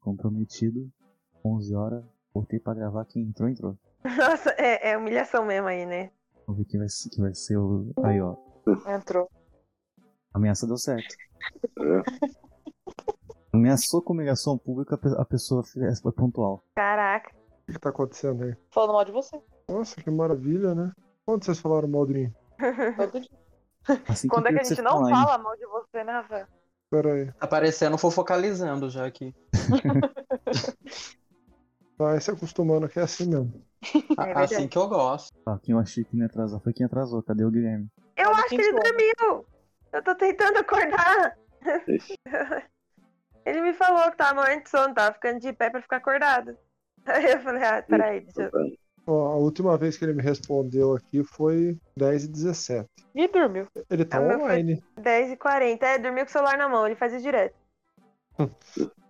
comprometido. 11 horas. Voltei pra gravar. Quem entrou, entrou. Nossa, é, é humilhação mesmo aí, né? Vamos ver quem vai, ser- quem vai ser o. Aí, ó. Entrou. A ameaça deu certo. Ameaçou com humilhação pública, a pe- a pessoa foi pontual. Caraca. O que, que tá acontecendo aí? Falando mal de você. Nossa, que maravilha, né? Quando vocês falaram mal de mim? Todo dia. Assim Quando é que a gente não fala mal de você, né, Rafa? Pera aí. Tá parecendo fofocalizando já aqui. Vai se acostumando que é assim mesmo. Verdade. assim que eu gosto. Ah, quem eu achei que não ia atrasar foi quem atrasou. Cadê o Guilherme? Eu Olha acho que ele dormiu. Eu tô tentando acordar. Ele me falou que tava morrendo de sono, tava ficando de pé pra ficar acordado. Aí eu falei, ah, peraí, deixa eu... Ó, a última vez que ele me respondeu aqui foi 10 e 17. Ih, dormiu. Ele tá Ah, online. 10h40. É, dormiu com o celular na mão, ele faz isso direto.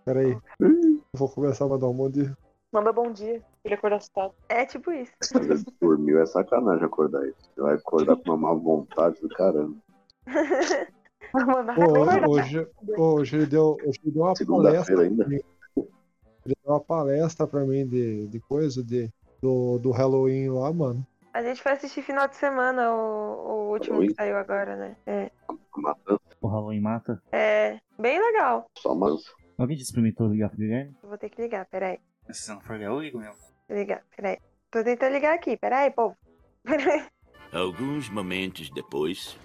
Pera aí. Eu Vou começar a mandar um monte de. Manda bom dia. Ele acordou assustado. É tipo isso. Dormiu é sacanagem acordar isso. Você vai acordar com uma má vontade do caramba. Acordar. hoje, hoje ele deu, hoje ele deu uma palestra. Mim. Ele deu uma palestra pra mim de, de coisa, de, do, do Halloween lá, mano. A gente foi assistir final de semana, o, o último Oi? que saiu agora, né? É. Matando O Halloween mata. É bem legal. só manso. Alguém já experimentou ligar pro Guilherme? Eu Vou ter que ligar, peraí. Se você não for ligar, eu ligo mesmo. Ligar, peraí. Tô tentando ligar aqui, peraí, povo. Peraí. Alguns momentos depois.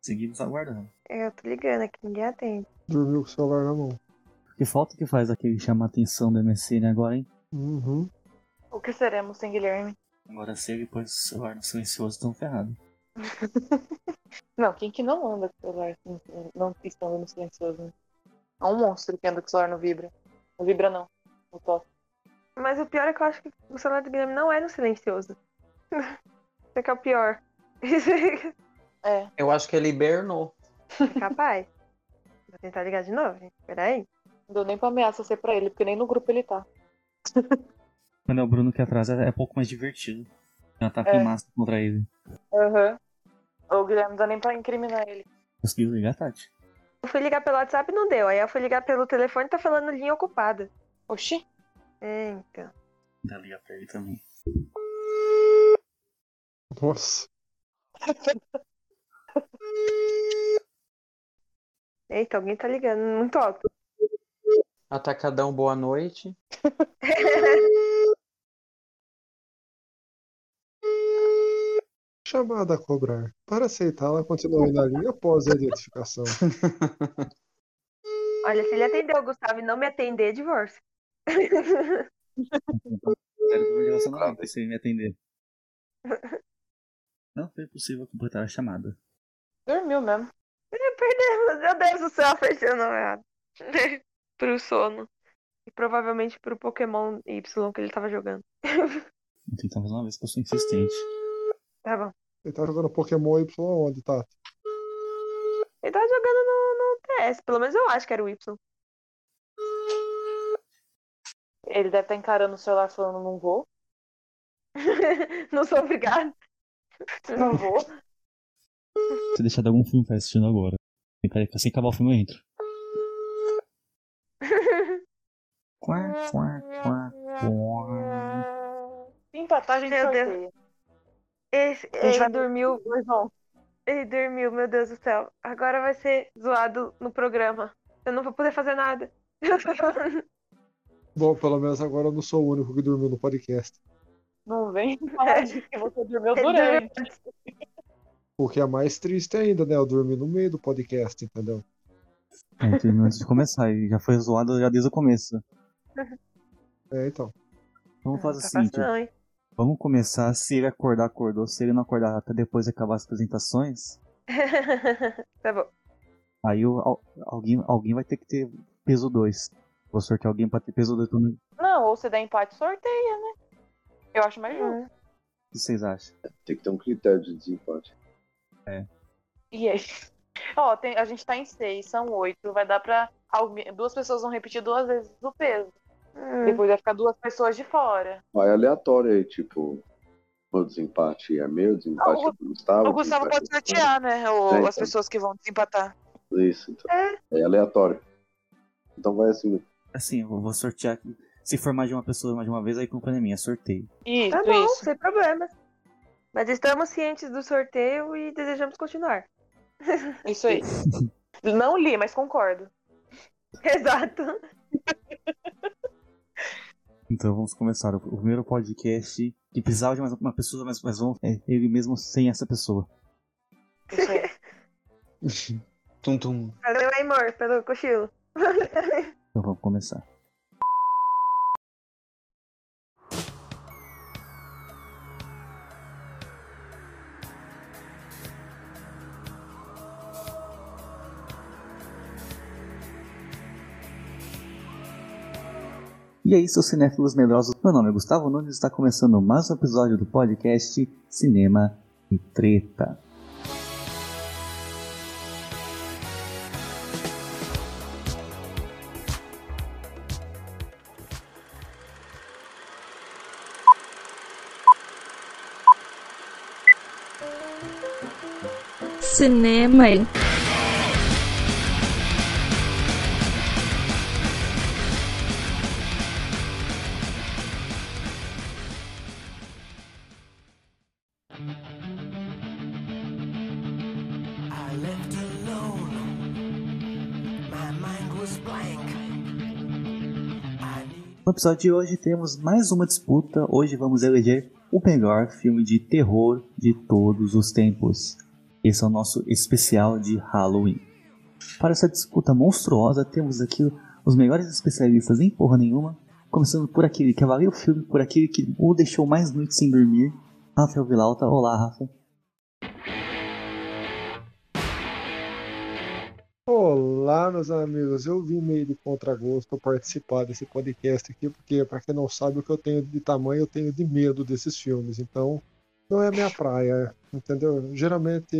Seguimos aguardando. Eu tô ligando aqui, ninguém atende. Dormiu com o celular na mão. Que falta que faz aquele chamar atenção do MSN agora, hein? Uhum. O que seremos sem Guilherme? Agora ele pôs o celular no silencioso, tão ferrado. Não, quem que não anda com o celular assim, não estando no silencioso? Né? É um monstro que anda com o celular no vibra. Não vibra não. No toque. Mas o pior é que eu acho que o celular do Guilherme não é no silencioso. Isso que é o pior. É. Eu acho que ele hibernou. É capaz. Vou tentar ligar de novo, gente. Peraí. Não deu nem pra ameaça ser pra ele, porque nem no grupo ele tá. Quando é o Bruno que atrasa, é um pouco mais divertido. Um ataque É. em massa contra ele. Aham. O Guilherme não dá nem pra incriminar ele. Conseguiu ligar, Tati? Eu fui ligar pelo WhatsApp e não deu. Aí eu fui ligar pelo telefone e tá falando linha ocupada. Oxi. É, então. Dá ligar pra ele também. Nossa. Eita, alguém tá ligando muito alto. Atacadão, boa noite. Chamada a cobrar. Para aceitar, ela continua na linha após a identificação. Olha, se ele atender o Gustavo e não me atender, divórcio. Um relacionamento se ele me atender. Não foi possível completar a chamada. Dormiu mesmo. Perdemos, meu Deus do céu, fechando errado. pro sono. E provavelmente pro Pokémon Y que ele tava jogando. Vou tentar mais uma vez que eu sou insistente. Tá bom. Ele tá jogando Pokémon Y onde, tá? Ele tava jogando no, no TS, pelo menos eu acho que era o Y. Ele deve estar encarando o celular falando, não vou. não sou obrigado. Não vou. Se deixar de algum filme que tá assistindo agora. Assim acabar o filme eu entro. Quá, quá, quá, quá. Se empatar, a gente Meu Deus. Esse, A gente ele vai dormiu. Vão. Ele dormiu, meu Deus do céu. Agora vai ser zoado no programa. Eu não vou poder fazer nada. Bom, pelo menos agora eu não sou o único que dormiu no podcast. Não vem falar de que você dormiu durante. O que é mais triste ainda, né? Eu dormi no meio do podcast, entendeu? É, terminou antes de começar. E já foi zoado já desde o começo. É, então. Vamos fazer Tá o seguinte. fácil não, hein? Vamos começar. Se ele acordar, acordou. Se ele não acordar até depois de acabar as apresentações, tá bom. aí o- al- alguém, alguém vai ter que ter peso 2. Vou sortear alguém pra ter peso 2 também. O Não, ou se der empate, sorteia, né? Eu acho mais justo. Hum. que vocês acham? Tem que ter um critério de desempate. E aí? Ó, tem- a gente tá em seis, são oito. Vai dar pra. alguém- Duas pessoas vão repetir duas vezes o peso. Hum. Depois vai ficar duas pessoas de fora. Vai aleatório aí, tipo, o desempate é meu, o desempate Ah, é do Gustavo. O Gustavo pode é sortear, né? o- É, as então. pessoas que vão desempatar. Isso, então. É. É aleatório. Então vai assim, Assim, eu vou sortear aqui. Se for mais de uma pessoa mais de uma vez, aí culpa não é minha, sorteio. Isso, Tá bom, isso. sem problemas. Mas estamos cientes do sorteio e desejamos continuar. Isso aí. Não li, mas concordo. Exato. Então vamos começar. O primeiro podcast que precisava de mais uma pessoa, mas, mas vamos, é ele mesmo sem essa pessoa. Isso aí. Tum tum. Valeu, amor, pelo cochilo. Então vamos começar. E aí, seus cinéfilos medrosos, meu nome é Gustavo Nunes e está começando mais um episódio do podcast Cinema e Treta. Cinema e episódio de hoje temos mais uma disputa. Hoje vamos eleger o melhor filme de terror de todos os tempos. Esse é o nosso especial de Halloween. Para essa disputa monstruosa, temos aqui os melhores especialistas em porra nenhuma. Começando por aquele que avalia o filme, por aquele que o deixou mais noites sem dormir, Rafael Vilauta. Olá, Rafa. Olá, meus amigos. Eu vim meio de contragosto participar desse podcast aqui, porque, para quem não sabe, o que eu tenho de tamanho, eu tenho de medo desses filmes. Então, não é minha praia, entendeu? Geralmente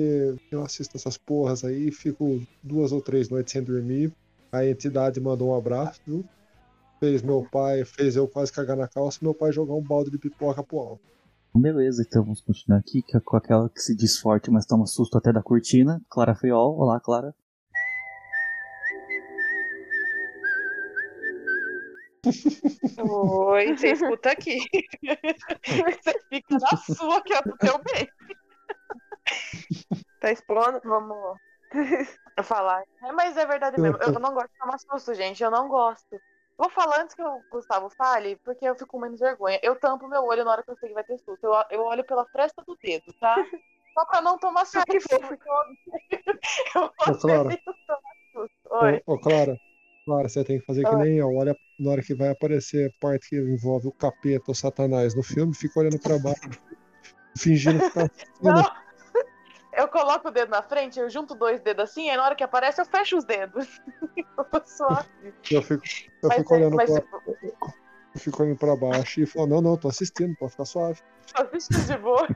eu assisto essas porras aí, fico duas ou três noites sem dormir. A entidade mandou um abraço, viu? fez meu pai, fez eu quase cagar na calça, meu pai jogar um balde de pipoca pro alto. Beleza, então vamos continuar aqui é com aquela que se diz forte, mas toma susto até da cortina. Clara Friol. Olá, Clara. Oi, você escuta aqui. Você fica na sua, que é pro teu bem. Tá expondo? Vamos falar. É, mas é verdade mesmo. Eu não gosto de tomar susto, gente. Eu não gosto. Vou falar antes que o Gustavo fale, porque eu fico com menos vergonha. Eu tampo meu olho na hora que eu sei que vai ter susto. Eu, eu olho pela fresta do dedo, tá? Só pra não tomar susto. que fofo. Eu Clara. de tomar susto. Oi. Ô, ô, Clara, Clara, você tem que fazer que Oi. nem eu. Olha, na hora que vai aparecer a parte que envolve o capeta ou Satanás no filme, fica olhando pra baixo, fingindo que tá assistindo. Não. Eu coloco o dedo na frente, eu junto dois dedos assim, aí na hora que aparece eu fecho os dedos. Eu vou suave. Eu fico, eu Mas, fico olhando mas pra, eu fico olhando pra baixo e falo, não, não, tô assistindo, pode ficar suave. Só assisto de boa.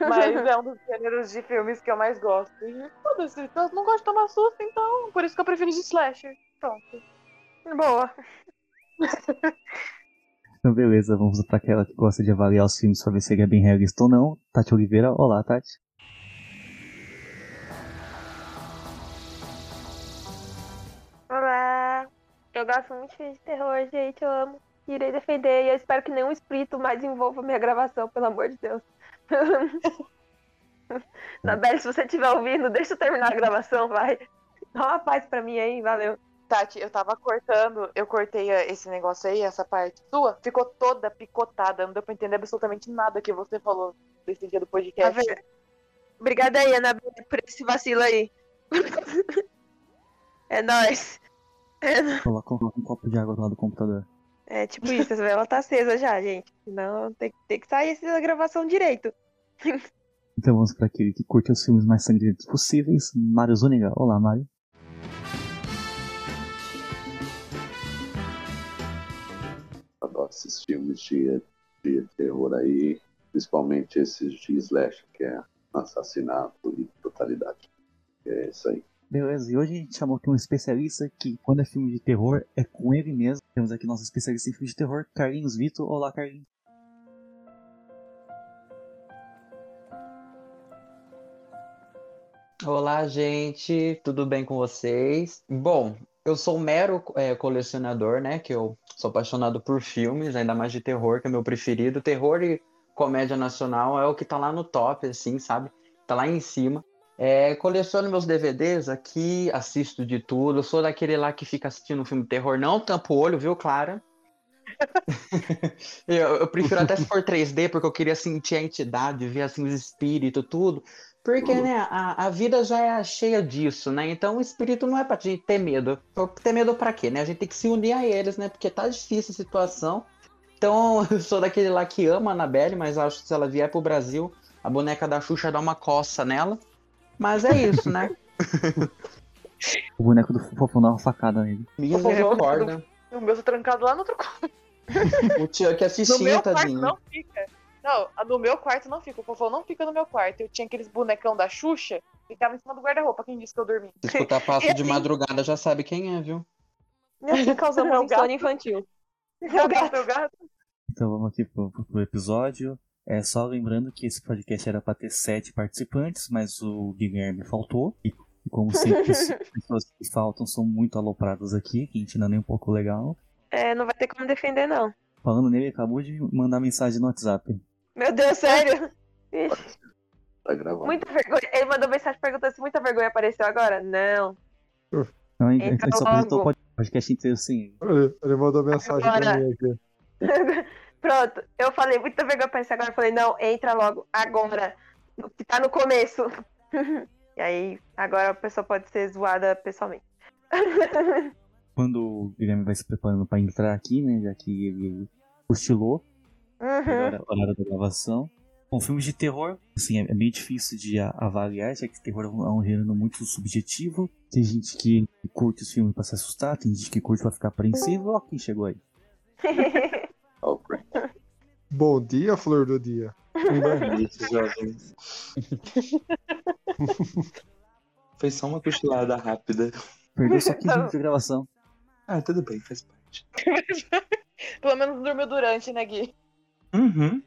Mas é um dos gêneros de filmes que eu mais gosto. E foda-se, eu não gosto de tomar susto, então por isso que eu prefiro de slasher. Pronto. Boa. Então, beleza, vamos para aquela que gosta de avaliar os filmes pra ver se ele é bem realista ou não. Tati Oliveira, olá, Tati. Olá. Eu gosto muito de filme de terror, gente. Eu amo. Irei defender e eu espero que nenhum espírito mais envolva minha gravação, pelo amor de Deus. Nabelle, se você estiver ouvindo, deixa eu terminar a gravação, vai. Dá uma paz pra mim aí, valeu. Tati, eu tava cortando, eu cortei eh, esse negócio aí, essa parte sua, ficou toda picotada, não deu pra entender absolutamente nada que você falou desse dia do Tá podcast. vendo? Obrigada aí, Anabelle, por esse vacilo aí. é nóis. É, nóis. Coloca um, um copo de água do lado do computador. É tipo isso, essa vela tá acesa já, gente. Senão tem, tem que sair essa gravação direito. Então vamos para aquele que curte os filmes mais sangrentos possíveis. Mário Zuniga. Olá, Mário. Adoro esses filmes de, de terror aí, principalmente esses de slash, que é assassinato e brutalidade. É isso aí. Beleza, e hoje a gente chamou aqui um especialista que, quando é filme de terror, é com ele mesmo. Temos aqui nosso especialista em filme de terror, Carlinhos Vitor. Olá, Carlinhos. Olá, gente, tudo bem com vocês? Bom, Eu sou um mero é, colecionador, né? Que eu sou apaixonado por filmes, ainda mais de terror, que é meu preferido. Terror e comédia nacional é o que tá lá no top, assim, sabe? Tá lá em cima. É, coleciono meus DVDs aqui, assisto de tudo. Eu sou daquele lá que fica assistindo um filme de terror, não tampo o olho, viu, Clara? eu, eu prefiro até se for 3D, porque eu queria sentir a entidade, ver assim os espíritos, tudo. Porque, né, a, a vida já é cheia disso, né? Então o espírito não é pra gente ter medo. Ter medo pra quê, né? A gente tem que se unir a eles, né? Porque tá difícil a situação. Então, eu sou daquele lá que ama a Annabelle, mas acho que se ela vier pro Brasil, a boneca da Xuxa dá uma coça nela. Mas é isso, né? O boneco do fofão dá uma facada nele. Misericórdia. O meu tá trancado lá no outro quarto. O tio aqui No assistindo, meu quarto tadinho. não fica. Não, a- no meu quarto não fica. O fofão não fica no meu quarto. Eu tinha aqueles bonecão da Xuxa, ficava em cima do guarda-roupa. Quem disse que eu dormi? Se escutar passo E de assim- madrugada, já sabe quem é, viu? E causamos Meu gato. insônia infantil. Meu gato, meu gato. Então vamos aqui pro- pro episódio. É só lembrando que esse podcast era para ter sete participantes, mas o Guilherme faltou. E, como sempre, as pessoas que faltam são muito alopradas aqui, que a gente não é nem um pouco legal. É, não vai ter como defender, não. Falando nele, acabou de mandar mensagem no WhatsApp. Meu Deus, sério? Ixi, Tá gravando. muita vergonha. Ele mandou mensagem perguntando se muita vergonha apareceu agora. Não. Não, gente Entra só apresentou o podcast inteiro assim. Ele, ele mandou mensagem pra Agora. mim aqui. Pronto, eu falei, muita vergonha apareceu agora. Eu falei, não, entra logo, agora. Que tá no começo. e aí, agora a pessoa pode ser zoada pessoalmente. Quando o Guilherme vai se preparando para entrar aqui, né? Já que ele cochilou, Uhum. é horário da gravação. Bom, filmes de terror, assim, é meio difícil de avaliar, já que terror é um, é um gênero muito subjetivo. Tem gente que curte os filmes pra se assustar, tem gente que curte pra ficar apreensivo. Ó, quem chegou aí? Bom dia, flor do dia. Foi só uma cochilada rápida. Perdeu só 15 minutos de gravação. Ah, tudo bem, faz parte. Pelo menos dormiu durante, né, Gui? Uhum.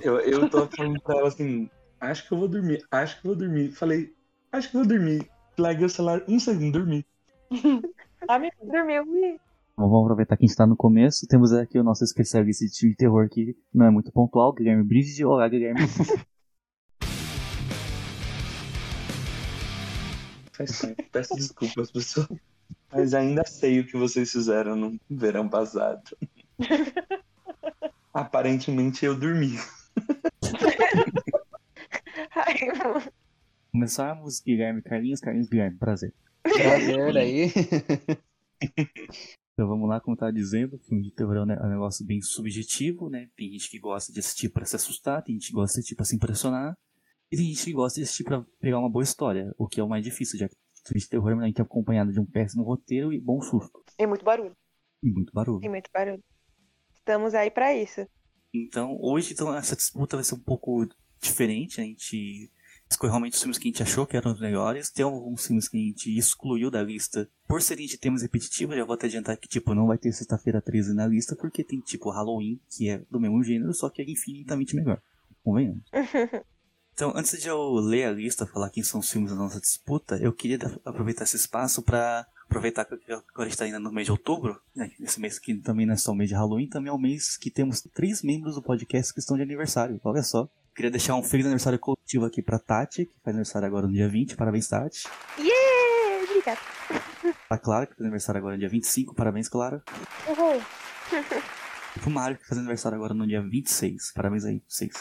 Eu, eu tô falando pra ela assim, acho que eu vou dormir, acho que eu vou dormir. Falei, acho que eu vou dormir. Larguei o celular, um segundo, dormi. Amigo, Dormiu. Vamos aproveitar que a gente tá no começo. Temos aqui o nosso especialista de filme de terror que não é muito pontual, Guilherme Brigide. Olá, Guilherme. Faz. Peço desculpas, pessoal. Mas ainda sei o que vocês fizeram no verão passado. Aparentemente eu dormi. Ai, Começarmos, Guilherme Carlinhos, Carlinhos Guilherme, prazer. Prazer aí. Então vamos lá, como eu tava dizendo, filme de terror é um é um negócio bem subjetivo, né? Tem gente que gosta de assistir pra se assustar, tem gente que gosta de assistir pra se impressionar, e tem gente que gosta de assistir pra pegar uma boa história, o que é o mais difícil, já que filme de terror é acompanhado de um péssimo roteiro e bom susto. tem muito barulho. E muito barulho. tem muito barulho. Estamos aí pra isso. Então, hoje então, essa disputa vai ser um pouco diferente. A gente escolheu realmente os filmes que a gente achou que eram os melhores. Tem alguns filmes que a gente excluiu da lista por serem de temas repetitivos. Já vou até adiantar que, tipo, não vai ter Sexta-feira 13 na lista, porque tem, tipo, Halloween, que é do mesmo gênero, só que é infinitamente melhor. Convenhamos. Então, antes de eu ler a lista, falar quem são os filmes da nossa disputa, eu queria aproveitar esse espaço para aproveitar que agora a gente está ainda no mês de outubro, né, esse mês que também não é só o mês de Halloween, também é o mês que temos três membros do podcast que estão de aniversário. Olha só. Queria deixar um feliz aniversário coletivo aqui pra Tati, que faz aniversário agora no dia 20. Parabéns, Tati. Yeah! Obrigada. Pra Clara, que faz aniversário agora no dia 25. Parabéns, Clara. Uhul. E pro Mário, que faz aniversário agora no dia 26. Parabéns aí, vocês.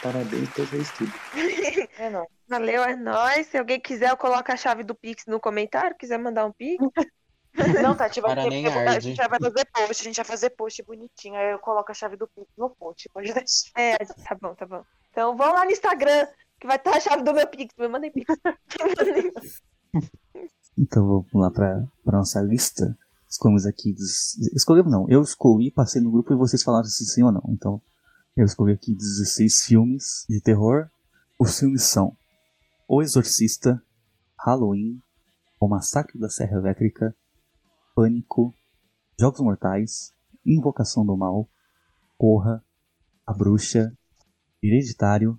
Parabéns por fez tudo. É não. Valeu, é nóis. Se alguém quiser, eu coloco a chave do Pix no comentário. Quiser mandar um Pix. Não, Tati, vai Para ter a gente já vai fazer post, a gente vai fazer post bonitinho. Aí eu coloco a chave do Pix no post, pode deixar. É, tá bom, tá bom. Então vão lá no Instagram, que vai estar a chave do meu Pix. Me mandem Pix. Então vamos lá pra nossa lista. Escolhemos aqui. Des... Escolhemos não. Eu escolhi, passei no grupo e vocês falaram se sim ou não. Então eu escolhi aqui 16 filmes de terror. Os filmes são O Exorcista, Halloween, O Massacre da Serra Elétrica, Pânico, Jogos Mortais, Invocação do Mal, Porra, A Bruxa, Hereditário,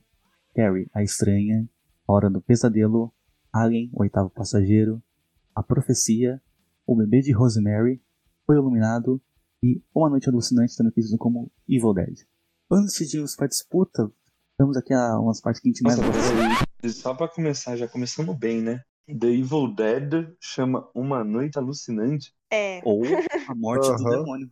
Carrie, a Estranha, Hora do Pesadelo, Alien, o Oitavo Passageiro, A Profecia, O Bebê de Rosemary, O Iluminado e Uma Noite Alucinante, também conhecido como Evil Dead. Antes de irmos para a disputa, vamos aqui a umas partes que a gente mais gosta. Só pra começar, já começamos bem, né? The Evil Dead chama Uma Noite Alucinante. É. Ou A Morte do Aham. Demônio.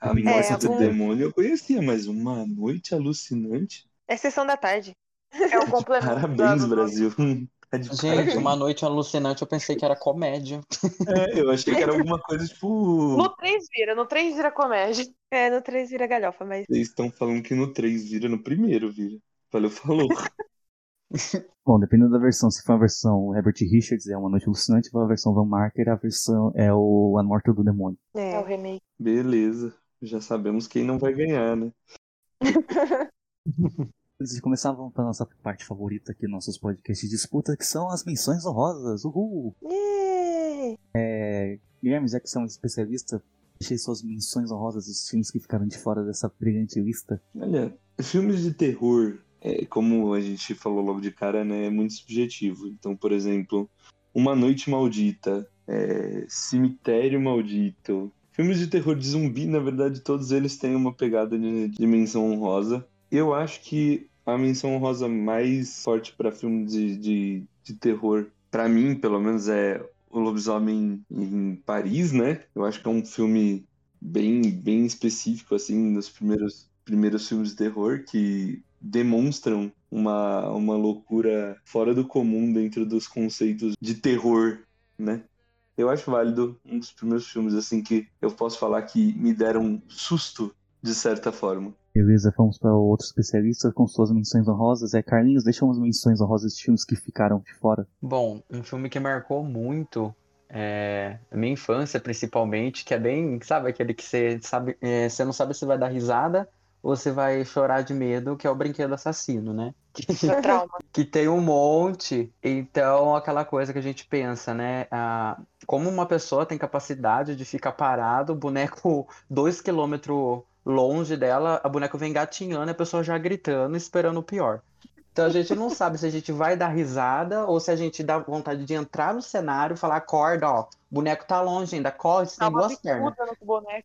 A É, Morte do algum- Demônio eu conhecia, mas Uma Noite Alucinante? É sessão da tarde. É o complemento. Parabéns, Brasil. De Gente, parabéns. uma noite alucinante, eu pensei que era comédia. É, eu achei que era alguma coisa tipo. No 3 vira, no 3 vira comédia. É, no 3 vira galhofa, mas. Vocês estão falando que no 3 vira, no primeiro vira. Valeu, falou. Bom, dependendo da versão, se for a versão Herbert Richards, é Uma Noite Alucinante, se for a versão Van Marker, a versão é o A Morte do Demônio. É o É. remake. Beleza. Já sabemos quem não vai ganhar, né? Antes de começar, vamos para nossa parte favorita aqui, nossos podcasts de disputa, que são as menções honrosas. Uhul! É, Guilherme, já que você é um especialista, deixei suas menções honrosas dos filmes que ficaram de fora dessa brilhante lista. Olha, filmes de terror, é, como a gente falou logo de cara, né, é muito subjetivo. Então, por exemplo, Uma Noite Maldita, é, Cemitério Maldito. Filmes de terror de zumbi, na verdade, todos eles têm uma pegada de, de menção honrosa. Eu acho que a menção honrosa mais forte para filme de, de, de terror, para mim, pelo menos, é O Lobisomem em Paris, né? Eu acho que é um filme bem, bem específico, assim, dos primeiros, primeiros filmes de terror que demonstram uma, uma loucura fora do comum dentro dos conceitos de terror, né? Eu acho válido um dos primeiros filmes, assim, que eu posso falar que me deram susto, de certa forma. Beleza, vamos para outro especialista com suas menções honrosas. É, Carlinhos, deixa umas menções honrosas de filmes que ficaram de fora. Bom, um filme que marcou muito é, a minha infância, principalmente, que é bem, sabe, aquele que você sabe, é, você não sabe se vai dar risada ou se vai chorar de medo, que é o Brinquedo Assassino, né? É trauma. que tem um monte, então aquela coisa que a gente pensa, né? Ah, como uma pessoa tem capacidade de ficar parado, o boneco dois quilômetros longe dela, a boneca vem gatinhando e a pessoa já gritando, esperando o pior. Então a gente não sabe se a gente vai dar risada ou se a gente dá vontade de entrar no cenário e falar, acorda, ó, o boneco tá longe ainda, corre, você tem duas pernas.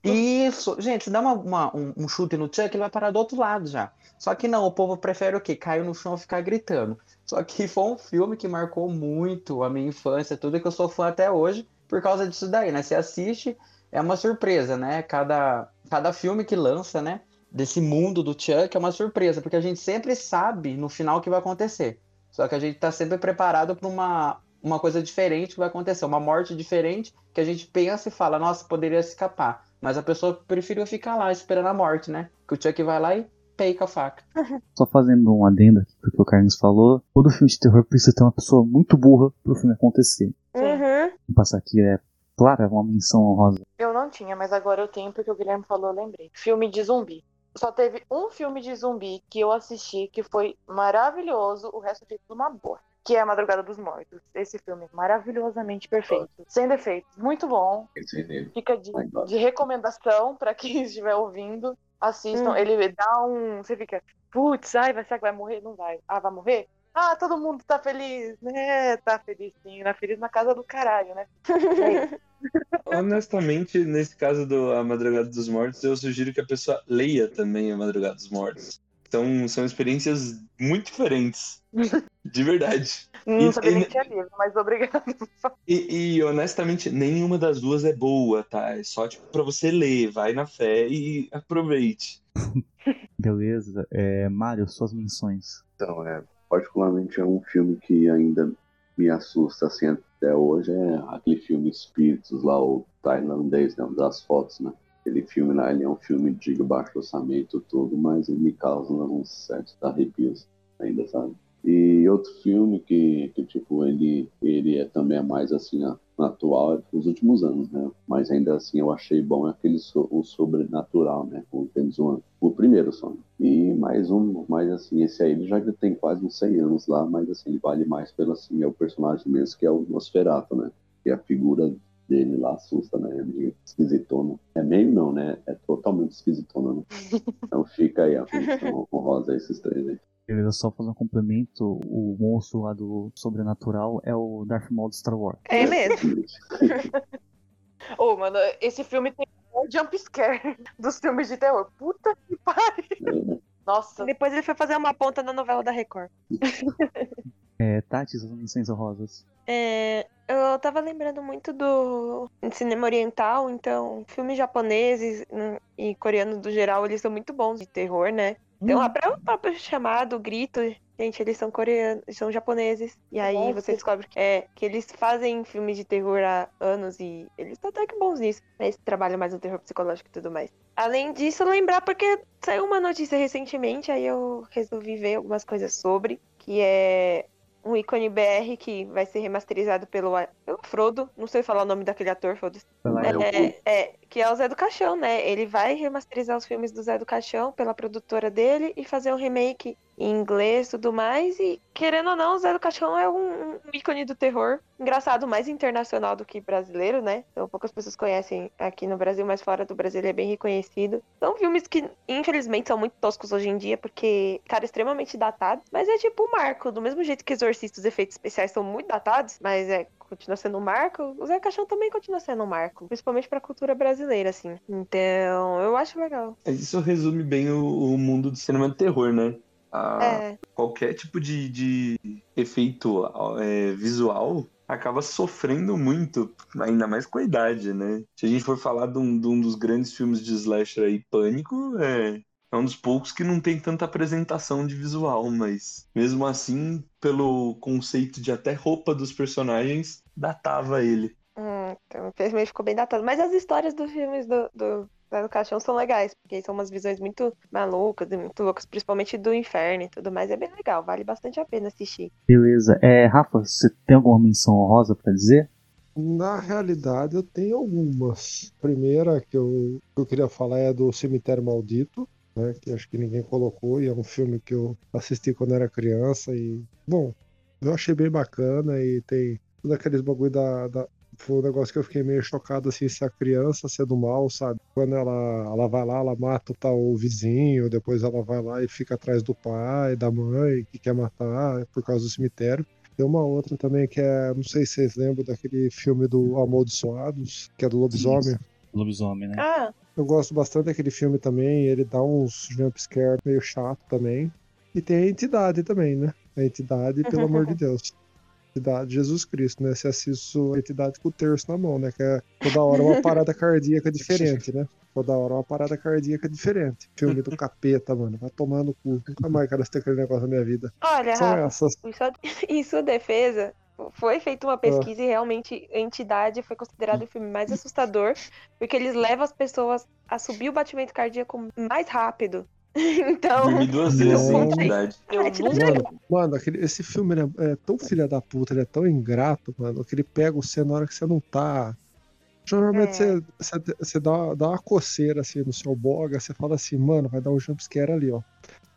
Isso, gente, se dá uma, uma- um, um chute no Chuck, ele vai parar do outro lado já. Só que não, o povo prefere o quê? Cair no chão e ficar gritando. Só que foi um filme que marcou muito a minha infância, tudo que eu sou fã até hoje, por causa disso daí, né? Você assiste, é uma surpresa, né? Cada, cada filme que lança, né? Desse mundo do Chuck é uma surpresa, porque a gente sempre sabe no final o que vai acontecer. Só que a gente tá sempre preparado para uma, uma coisa diferente que vai acontecer, uma morte diferente que a gente pensa e fala, nossa, poderia escapar. Mas a pessoa preferiu ficar lá esperando a morte, né? Que o Chuck vai lá e peica a faca. Só fazendo um adendo aqui porque o Carlinhos falou, todo filme de terror precisa ter uma pessoa muito burra pro filme acontecer. Uhum. Vou passar aqui, é claro, é uma menção honrosa. Eu não tinha, mas agora eu tenho porque o Guilherme falou, eu lembrei. Filme de zumbi. Só teve um filme de zumbi que eu assisti que foi maravilhoso, o resto feito numa boa. Que é A Madrugada dos Mortos. Esse filme é maravilhosamente perfeito. Sem defeitos. Muito bom. Nele. Fica de, nossa. de recomendação pra quem estiver ouvindo. Assistam. Hum. Ele dá um. Você fica, putz, ai, vai, será que vai morrer? Não vai. Ah, vai morrer? Ah, todo mundo tá feliz, né? Tá feliz sim, tá feliz na casa do caralho, né? É. Honestamente, nesse caso do A Madrugada dos Mortos, eu sugiro que a pessoa leia também A Madrugada dos Mortos. Então, são experiências muito diferentes. De verdade. Não E- sabia nem que tinha livro, mas obrigado. E, e, honestamente, nenhuma das duas é boa, tá? É só tipo pra você ler, vai na fé e aproveite. Beleza, é, Mário, suas menções. Então, é, particularmente é um filme que ainda me assusta assim até hoje, é aquele filme Espíritos lá, o tailandês, né, das fotos, né? Aquele filme lá, ele é um filme de baixo orçamento tudo, mas ele me causa uns certos arrepios ainda, sabe? E outro filme que, que tipo, ele, ele é também é mais assim, ó, atual dos últimos anos, né? Mas ainda assim eu achei bom é aquele so, o sobrenatural, né? Com o James Wan, o primeiro só. E mais um, mais assim, esse aí ele já tem quase uns 100 anos lá, mas assim, ele vale mais pelo assim, é o personagem mesmo que é o Nosferatu, né? Que a figura dele lá assusta, né? É meio esquisitona. É meio não, né? É totalmente esquisitona, né? Então fica aí a menção honrosa esses três aí. Beleza, só fazer um complemento, o monstro lá do Sobrenatural é o Darth Maul do Star Wars. É mesmo. Ô, mano, esse filme tem o jump scare dos filmes de terror. Puta que pariu. Nossa, Depois ele foi fazer uma ponta na novela da Record. É, Tati, suas menções honrosas. É, eu tava lembrando muito do cinema oriental, então filmes japoneses né, e coreanos do geral, eles são muito bons de terror, né? Então, até o próprio chamado, grito, gente, eles são coreanos, são japoneses. E aí Nossa. você descobre que, é, que eles fazem filmes de terror há anos e eles estão até que bons nisso. Eles trabalham mais no terror psicológico e tudo mais. Além disso, lembrar porque saiu uma notícia recentemente, aí eu resolvi ver algumas coisas sobre, que é um ícone BR que vai ser remasterizado pelo, pelo Frodo, não sei falar o nome daquele ator, foda-se. É, É, é, que é o Zé do Caixão, né? Ele vai remasterizar os filmes do Zé do Caixão pela produtora dele e fazer um remake inglês e tudo mais. E, querendo ou não, o Zé do Caixão é um, um ícone do terror. Engraçado, mais internacional do que brasileiro, né? Então, poucas pessoas conhecem aqui no Brasil, mas fora do Brasil ele é bem reconhecido. São filmes que, infelizmente, são muito toscos hoje em dia, porque, cara, extremamente datados. Mas é tipo o marco, do mesmo jeito que Exorcista, os efeitos especiais são muito datados, mas é continua sendo um marco, o Zé Caixão também continua sendo um marco, principalmente pra cultura brasileira, assim. Então, eu acho legal. Isso resume bem o, o mundo do cinema de terror, né? A- É, Qualquer tipo de, de efeito é, visual acaba sofrendo muito, ainda mais com a idade, né? Se a gente for falar de um, de um dos grandes filmes de slasher aí, Pânico, é, é um dos poucos que não tem tanta apresentação de visual, mas mesmo assim, pelo conceito de até roupa dos personagens, datava ele. Hum, então, infelizmente ficou bem datado. Mas as histórias dos filmes do, do do Caixão são legais, porque são umas visões muito malucas e muito loucas, principalmente do inferno e tudo mais. É bem legal, vale bastante a pena assistir. Beleza. É, Rafa, você tem alguma menção honrosa pra dizer? Na realidade, eu tenho algumas. A primeira que eu, que eu queria falar é do Cemitério Maldito, né? Que acho que ninguém colocou, e é um filme que eu assisti quando era criança. E, bom, eu achei bem bacana e tem tudo aqueles bagulho da. da- foi um negócio que eu fiquei meio chocado assim, se a criança sendo mal, sabe? Quando ela, ela vai lá, ela mata o tal vizinho, depois ela vai lá e fica atrás do pai, da mãe, que quer matar por causa do cemitério. Tem uma outra também que é, não sei se vocês lembram daquele filme do Amaldiçoados, que é do lobisomem. Lobisomem, né? Ah, Eu gosto bastante daquele filme também, ele dá uns jumpscare meio chato também. E tem a entidade também, né? A entidade, pelo amor de Deus. Entidade Jesus Cristo, né? Você assiste a entidade com o terço na mão, né? Que é toda hora uma parada cardíaca diferente, né? Toda hora uma parada cardíaca diferente. Filme do capeta, mano. Vai tomar no cu. Nunca mais quero assistir aquele negócio na minha vida. olha, São Rafa, essas. em sua, defesa, foi feita uma pesquisa e realmente a entidade foi considerado o filme mais assustador, porque eles levam as pessoas a subir o batimento cardíaco mais rápido. Então, Dormi duas vezes Ah, tira nunca Mano, mano aquele, esse filme ele é, é tão filha da puta, ele é tão ingrato, mano, que ele pega você na hora que você não tá. Normalmente É. você, você, você dá, dá uma coceira assim no seu boga, você fala assim, mano, vai dar um jumpscare ali, ó.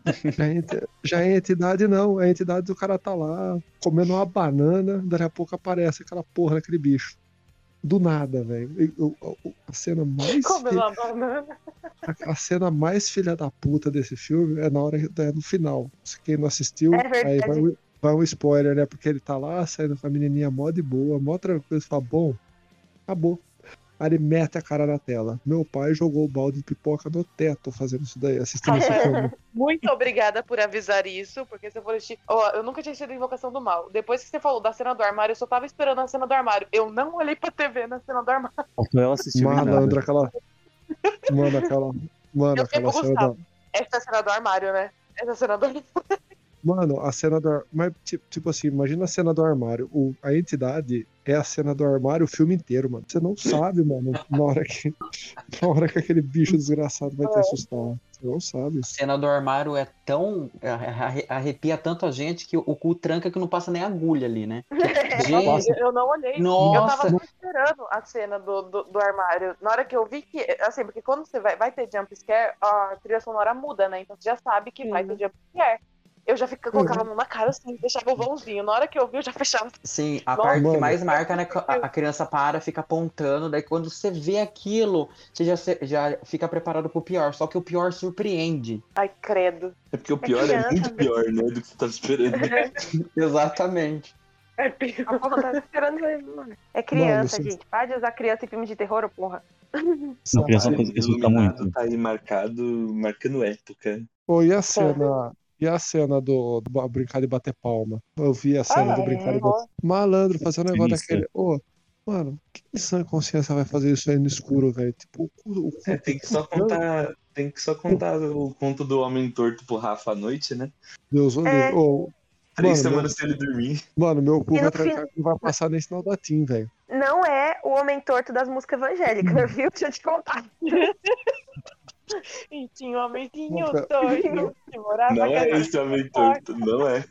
Já é, já é entidade, não. A entidade do cara tá lá comendo uma banana, daqui a pouco aparece aquela porra daquele bicho. Do nada, velho. A cena mais. comendo fi- uma banana. a cena mais filha da puta desse filme é na hora é no final. Se quem não assistiu, É aí vai, um- vai um spoiler, né? Porque ele tá lá saindo com a menininha mó de boa, mó tranquilo, você fala, bom, acabou. Aí ele mete a cara na tela. Meu pai jogou o balde de pipoca no teto fazendo isso daí, assistindo esse filme. Muito obrigada por avisar isso, porque se eu for assistir. Ó, eu nunca tinha assistido Invocação do Mal. Depois que você falou da cena do armário, eu só tava esperando a cena do armário. Eu não olhei pra TV na cena do armário. Ela assistir Malandro, nada. aquela. Mano, aquela. Mano, Eu aquela cena da. Gustavo. Essa é a cena do armário, né? Essa é a cena do armário. Mano, a cena do ar- Mas, tipo, assim, imagina a cena do armário. O... A entidade é a cena do armário o filme inteiro, mano. Você não sabe, mano, na hora que. Na hora que aquele bicho desgraçado vai te assustar. Você não sabe. A cena do armário é tão. arre- arrepia tanto a gente que o cu tranca que não passa nem agulha ali, né? Gente, Eu, eu não olhei. Eu nossa! tava só esperando a cena do, do, do armário. Na hora que eu vi que. Assim, porque quando você vai, vai ter jump scare, a trilha sonora muda, né? Então você já sabe que vai ter jump scare. Eu já fica, colocava a mão na cara assim, deixava o vãozinho. Na hora que eu vi, eu já fechava. Sim, a Nossa, parte que mano. mais marca, né? A, a criança para, fica apontando, daí quando você vê aquilo, você já, já fica preparado pro pior. Só que o pior surpreende. Ai, credo. É porque o pior é criança, muito né? pior, né? Do que você tava esperando. Exatamente. A porra tá esperando mano. É criança, Mano, gente. Para de usar criança em filme de terror, porra. Não, criança é que Iluminado muito. tá aí marcado, marcando época. Pô, e a cena. E a cena do, do brincar de bater palma? Eu vi a cena Ah, do é, brincar de boa. bater Malandro, fazer um negócio daquele. Ô, mano, que sã consciência vai fazer isso aí no escuro, velho? Tipo, o o É, tem que só contar. Tem que só contar o conto do homem torto pro Rafa à noite, né? Deus o É. Ô, Três Mano, semanas sem ele dormir. mano, meu cu E vai trancar que não vai passar nem sinal da TIM, velho. Não é o homem torto das músicas evangélicas, viu? Deixa eu te contar. E tinha um que morava Não é esse homem torto, não é.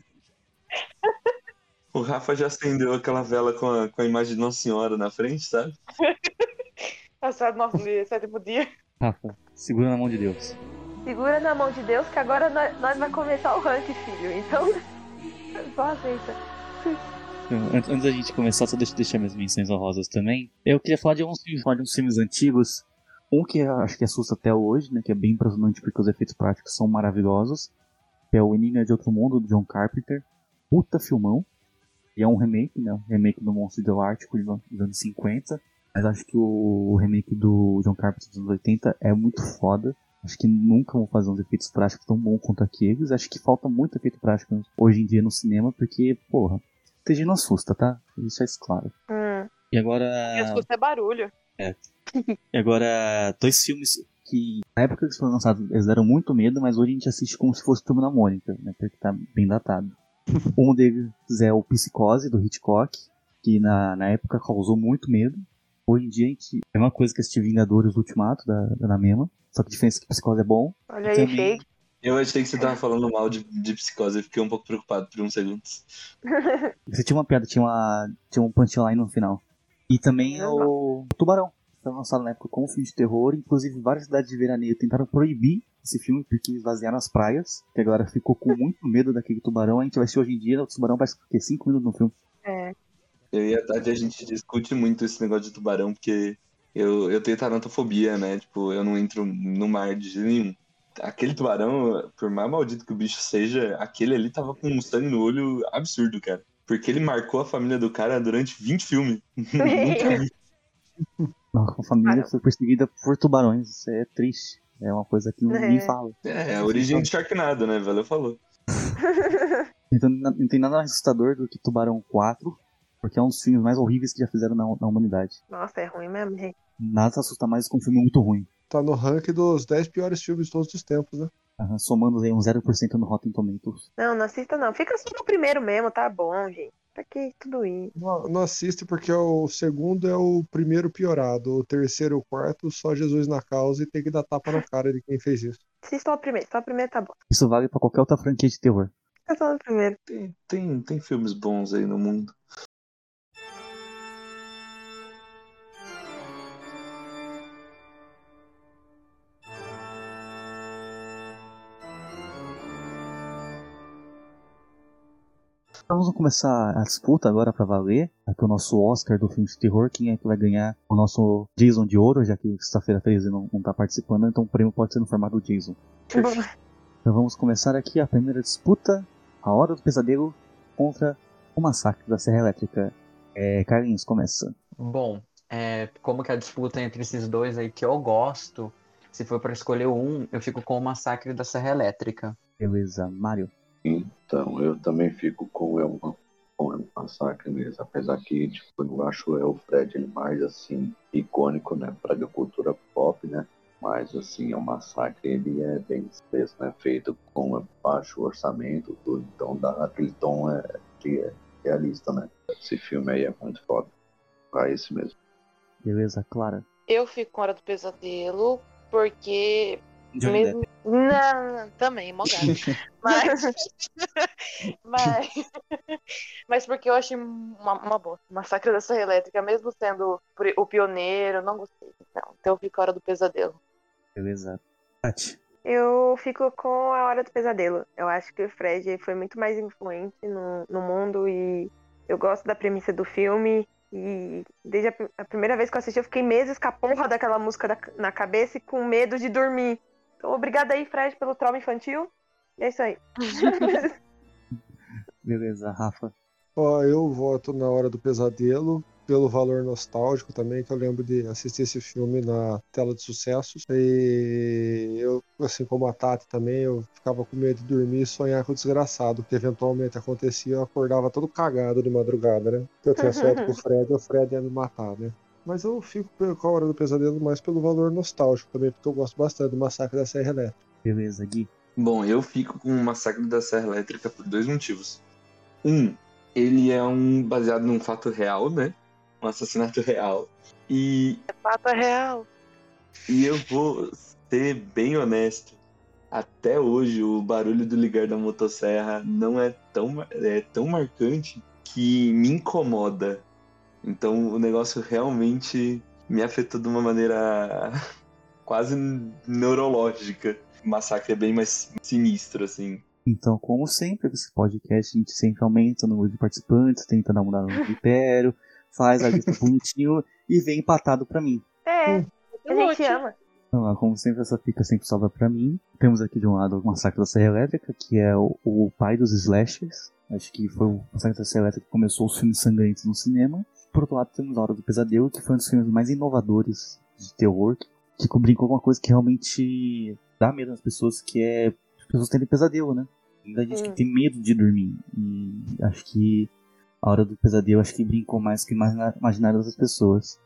O Rafa já acendeu aquela vela com a, com a imagem de Nossa Senhora na frente, sabe? Passado nosso dia, sétimo dia. Rafa, segura na mão de Deus. Segura na mão de Deus que agora nós, nós vai começar o ranking, filho. Então, só aceita. Antes, antes da gente começar, só deixa eu deixar minhas menções honrosas também. Eu queria falar de alguns filmes, falar de uns filmes antigos. Um que eu acho que assusta até hoje, né? Que é bem impressionante porque os efeitos práticos são maravilhosos. Que é o Enigma de Outro Mundo, do John Carpenter. Puta filmão. E é um remake, né? Um remake do Monstro do Ártico dos anos 50. Mas acho que o, remake do John Carpenter dos anos 80 é muito foda. Acho que nunca vão fazer uns efeitos práticos tão bons quanto aqueles. Acho que falta muito efeito prático hoje em dia no cinema, porque, porra, TG não assusta, tá? Isso é claro. Hum. E agora. E assusta é barulho. E agora, dois filmes que na época que eles foram lançados, eles deram muito medo, mas hoje a gente assiste como se fosse Turma da Mônica, né? Porque tá bem datado. um deles é o Psicose, do Hitchcock, que na, na época causou muito medo. Hoje em dia a gente. É uma coisa que assistir Vingadores Ultimato da, da mesma. Só que a diferença é que Psicose é bom. Olha aí, Também- fake. Eu achei que você tava falando mal de, de psicose, eu fiquei um pouco preocupado por uns segundos. Você tinha uma piada, tinha, uma, tinha um punchline no final. E também o Tubarão. Foi lançado na época como filme de terror. Inclusive, várias cidades de veraneio tentaram proibir esse filme porque esvaziaram as praias. Que agora ficou com muito medo daquele tubarão. A gente vai assistir hoje em dia. O tubarão vai ficar 5 minutos no filme. É. Eu e a Tati, a gente discute muito esse negócio de tubarão, porque eu, eu tenho taranofobia, né? Tipo, eu não entro no mar de jeito nenhum. Aquele tubarão, por mais maldito que o bicho seja, aquele ali tava com um sangue no olho absurdo, cara. Porque ele marcou a família do cara durante 20 filmes. Nunca vi. A família foi perseguida por tubarões. Isso é triste. É uma coisa que ninguém É. fala. É, a origem do Sharknado, né? Valeu, falou. Então não tem nada mais assustador do que Tubarão 4. Porque é um dos filmes mais horríveis que já fizeram na, na humanidade. Nossa, é ruim mesmo, gente. Nada assusta mais que um filme muito ruim. Tá no ranking dos 10 piores filmes de todos os tempos, né? Aham, somando aí um 0% no Rotten Tomatoes. Não, não assista não. Fica só no primeiro mesmo, tá bom, gente. Pra que tudo isso? Não, não assiste porque o segundo é o primeiro piorado. O terceiro e o quarto, só Jesus na causa e tem que dar tapa na cara de quem fez isso. Assista só o primeiro. Só o primeiro tá bom. Isso vale pra qualquer outra franquia de terror. Fica só no primeiro. Tem, tem, tem filmes bons aí no mundo. Vamos começar a disputa agora pra valer. Aqui o nosso Oscar do filme de terror. Quem é que vai ganhar o nosso Jason de ouro, já que sexta-feira 13 não, não tá participando, então o prêmio pode ser no formato do Jason. Então vamos começar aqui a primeira disputa. A Hora do Pesadelo contra o Massacre da Serra Elétrica. É, Carlinhos, começa. Bom, é, como que a disputa entre esses dois aí que eu gosto, se for pra escolher um, eu fico com o Massacre da Serra Elétrica. Beleza, Mário. Então, eu também fico com o Elma, com o Massacre mesmo. Apesar que, tipo, eu acho o Elfred ele mais, assim, icônico, né, pra cultura pop, né? Mas, assim, o Massacre, ele é bem expresso, né? Feito com baixo orçamento, tudo. Então, dá aquele tom é, que é realista, né? Esse filme aí é muito foda. É esse mesmo. Beleza, Clara. Eu fico com Hora do Pesadelo, porque. Johnny mesmo... Não, também, mó gato. Mas. mas. Mas porque eu achei uma, uma bosta. Massacre da Serra Elétrica, mesmo sendo o pioneiro, não gostei. Não, então eu fico com Hora do Pesadelo. Beleza. Tati. Eu fico com a Hora do Pesadelo. Eu acho que o Fred foi muito mais influente no, no mundo e eu gosto da premissa do filme. E desde a, a primeira vez que eu assisti, eu fiquei meses com a porra daquela música da- na cabeça e com medo de dormir. Então, obrigada aí, Fred, pelo trauma infantil. E é isso aí. Beleza, Rafa. Ó, eu voto na Hora do Pesadelo, pelo valor nostálgico também, que eu lembro de assistir esse filme na tela de sucessos. E eu, assim como a Tati também, eu ficava com medo de dormir e sonhar com o desgraçado, que eventualmente acontecia, eu acordava todo cagado de madrugada, né? Eu tinha sorte com o Fred, e o Fred ia me matar, né? Mas eu fico com a Hora do Pesadelo mais pelo valor nostálgico também, porque eu gosto bastante do Massacre da Serra Elétrica. Beleza, Gui. Bom, eu fico com o Massacre da Serra Elétrica por dois motivos. Um, ele é um baseado num fato real, né? Um assassinato real. E, Fato é real. e eu vou ser bem honesto. Até hoje, o barulho do ligar da motosserra não é tão, é tão marcante que me incomoda. Então, o negócio realmente me afetou de uma maneira quase neurológica. O massacre é bem mais sinistro, assim. Então, como sempre, esse podcast a gente sempre aumenta o número de participantes, tenta dar uma mudada no critério, faz a lista bonitinho e vem empatado pra mim. É, a gente ama. Então, lá, como sempre, essa fica sempre sobra pra mim. Temos aqui de um lado o Massacre da Serra Elétrica, que é o, o pai dos slashers. Acho que foi o Massacre da Serra Elétrica que começou os filmes sangrentos no cinema. Por outro lado, temos A Hora do Pesadelo, que foi um dos filmes mais inovadores de terror, que cobriu com alguma coisa que realmente dá medo nas pessoas, que é as pessoas terem pesadelo, né? Muita gente que Hum. tem medo de dormir. E acho que A Hora do Pesadelo acho que brincou mais que imagina- imaginário das pessoas.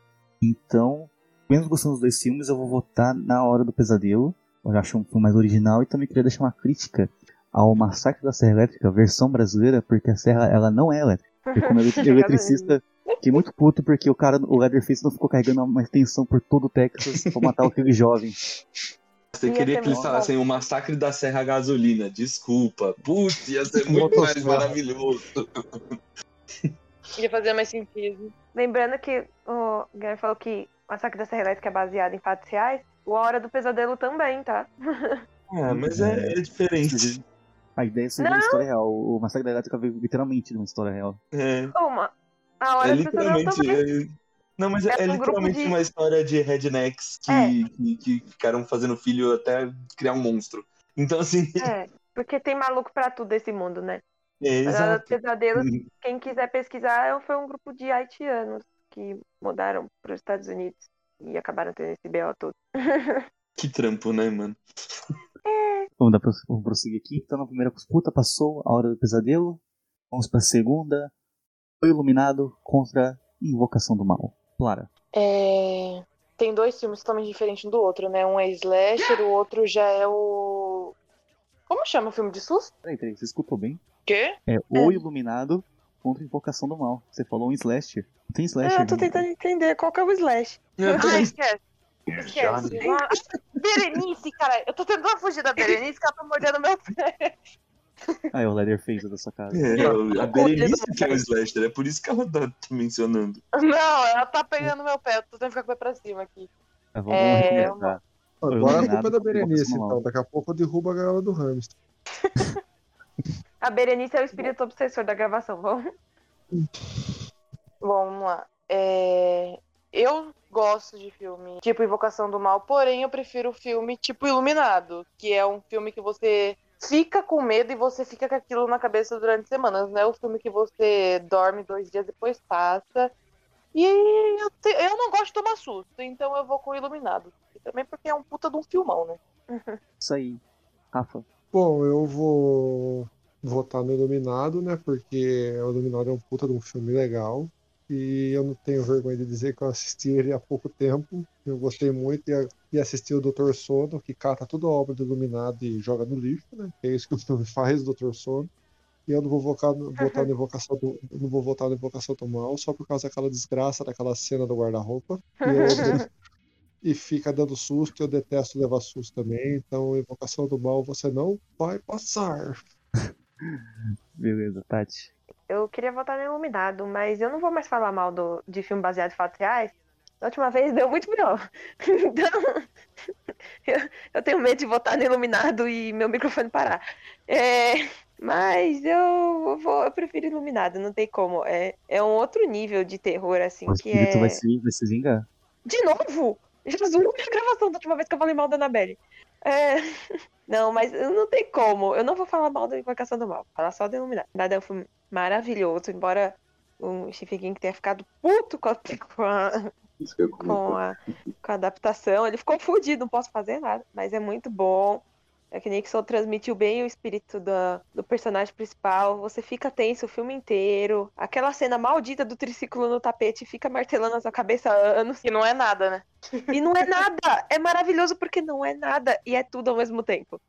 Então, mesmo gostando dos dois filmes, eu vou votar na Hora do Pesadelo. Eu acho um filme mais original e também queria deixar uma crítica ao Massacre da Serra Elétrica, versão brasileira, porque a serra ela não é elétrica. E como ele- eletricista, fiquei muito puto porque o cara, o Leatherface não ficou carregando uma extensão por todo o Texas pra matar aquele jovem. Você Ia queria que eles falassem o massacre da Serra Gasolina. Desculpa. Putz, ia ser muito mais maravilhoso. Ia fazer mais sentido. Lembrando que o Guilherme falou que o Massacre da Serra Elétrica é baseado em fatos reais. O A Hora do Pesadelo também, tá? Ah, mas é, é diferente. A ideia é seguir uma história real. O Massacre da Elétrica veio literalmente de uma história real. É, Uma. A é Hora Pesadelo literalmente. é- Não, mas é, É é um literalmente de- uma história de rednecks que, É. que, que ficaram fazendo filho até criar um monstro. Então, assim, É, porque tem maluco pra tudo esse mundo, né? é A Hora do exato. Pesadelo, quem quiser pesquisar, foi um grupo de haitianos que mudaram para os Estados Unidos e acabaram tendo esse BO todo. Que trampo, né, mano? Vamos, dar, vamos prosseguir aqui. Então, na primeira disputa passou a Hora do Pesadelo. Vamos pra segunda. O Iluminado contra Invocação do Mal. Clara. É, Tem dois filmes totalmente diferentes um do outro, né? Um é slasher, o outro já é o. Como chama o filme de susto? Peraí, peraí, você escutou bem? Quê? É O Iluminado contra Invocação do Mal. Você falou um slasher. Não tem slasher. É, eu tô né? tentando entender qual que é o Slash. Eu Ah, esquece. Esquece. Ah, Berenice, cara. Eu tô tentando fugir da Berenice, que ela tá mordendo meu pé. Ah, é o Leatherface da sua casa. É, a Berenice que é o slasher, é por isso que ela tá mencionando. Não, ela tá pegando meu pé. Eu tô tentando ficar com o pé pra cima aqui. Tá, vamos É. Agora a culpa é da Berenice, então. Daqui a pouco eu derrubo a gaiola do hamster. A Berenice é o espírito obsessor da gravação, vamos? Bom, vamos lá. É, Eu gosto de filme tipo Invocação do Mal, porém eu prefiro o filme tipo Iluminado, que é um filme que você fica com medo e você fica com aquilo na cabeça durante semanas, né? O filme que você dorme dois dias depois passa. E eu, te- eu não gosto de tomar susto, então eu vou com o Iluminado. E também porque é um puta de um filmão, né? Isso aí. Rafa. Bom, eu vou votar no Iluminado, né? Porque o Iluminado é um puta de um filme legal. E eu não tenho vergonha de dizer que eu assisti ele há pouco tempo. Eu gostei muito e, e assisti o Dr. Sono, que cata toda a obra do Iluminado e joga no lixo, né? É isso que o filme faz, Dr. Sono. E eu não vou votar, votar na invocação do, não vou votar na invocação do mal só por causa daquela desgraça daquela cena do guarda-roupa. E e fica dando susto. Eu detesto levar susto também. Então, invocação do mal você não vai passar. Beleza, Tati. Eu queria votar no Iluminado, mas eu não vou mais falar mal do, de filme baseado em fatos reais. Da última vez deu muito pior. Então, eu, eu tenho medo de votar no Iluminado e meu microfone parar. É, mas eu vou, eu prefiro Iluminado, não tem como. É, é um outro nível de terror, assim, que é. vai, se, vai se vingar. De novo? Zoou minha gravação da última vez que eu falei mal da Annabelle. É... Não, mas não tem como. Eu não vou falar mal da Invocação do Mal. Falar só da Iluminado. Nada é um filme maravilhoso, embora o Stephen King tenha ficado puto com a, com a, com a, com a adaptação. Ele ficou fudido, não posso fazer nada. Mas é muito bom. É que Nixon transmitiu bem o espírito da- do personagem principal. Você fica tenso o filme inteiro. Aquela cena maldita do triciclo no tapete fica martelando na sua cabeça há anos. Que não é nada, né? E não é nada! É maravilhoso porque não é nada e é tudo ao mesmo tempo.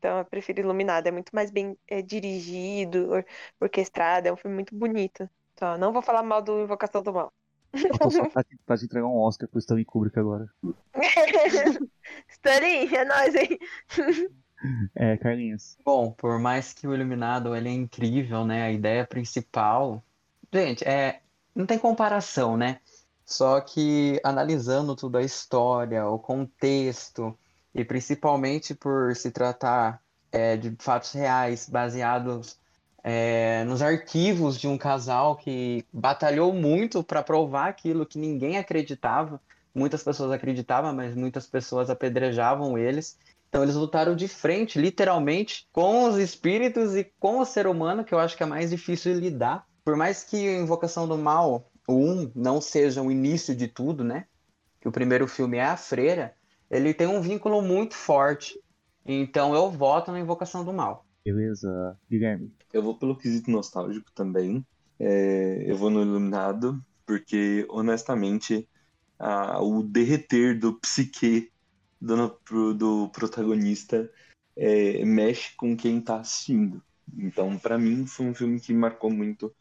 Então eu prefiro Iluminado. É muito mais bem é, dirigido, or- orquestrado. É um filme muito bonito. Só não vou falar mal do Invocação do Mal. Te- pra te entregar um Oscar pro Stanley Kubrick agora. Stanley, é nóis, hein? É, Carlinhos. Bom, por mais que o Iluminado ele é incrível, né? A ideia principal. Gente, é, não tem comparação, né? Só que analisando tudo a história, o contexto, e principalmente por se tratar é, de fatos reais, baseados é, nos arquivos de um casal que batalhou muito para provar aquilo que ninguém acreditava. Muitas pessoas acreditavam, mas muitas pessoas apedrejavam eles. Então eles lutaram de frente, literalmente, com os espíritos e com o ser humano, que eu acho que é mais difícil lidar. Por mais que a Invocação do Mal, o 1, não seja o início de tudo, né? Que o primeiro filme é a freira, ele tem um vínculo muito forte. Então eu voto na Invocação do Mal. Beleza, Guilherme. Eu vou pelo quesito nostálgico também. É, eu vou no Iluminado, porque, honestamente, a- o derreter do psique do, pro- do protagonista é, mexe com quem tá assistindo. Então, pra mim, foi um filme que marcou muito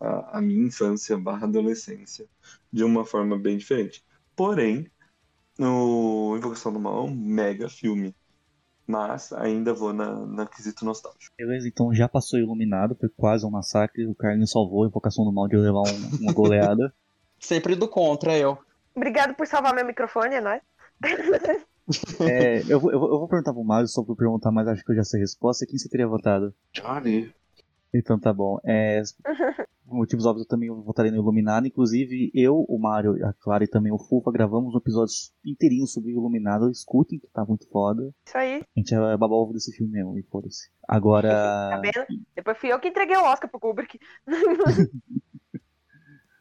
a, a minha infância barra adolescência de uma forma bem diferente. Porém, no Invocação do Mal é um mega filme. Mas ainda vou na, na quesito nostálgico. Beleza, então já passou Iluminado, foi quase um massacre. O Carlinhos salvou a Invocação do Mal de levar um- uma goleada. Sempre do contra, eu. Obrigado por salvar meu microfone, é nóis. É, eu, vou, eu vou eu vou perguntar pro Mário só pra perguntar, mas acho que eu já sei a resposta. Quem você teria votado? Johnny. Então tá bom. É, por motivos óbvios, eu também votarei no Iluminado. Inclusive, eu, o Mário, a Clara e também o Fufa gravamos um episódio inteirinho sobre o Iluminado. Escutem, que tá muito foda. Isso aí, A gente é babá ovo desse filme mesmo, e foda-se. Agora. tá vendo? Depois fui eu que entreguei o Oscar pro Kubrick.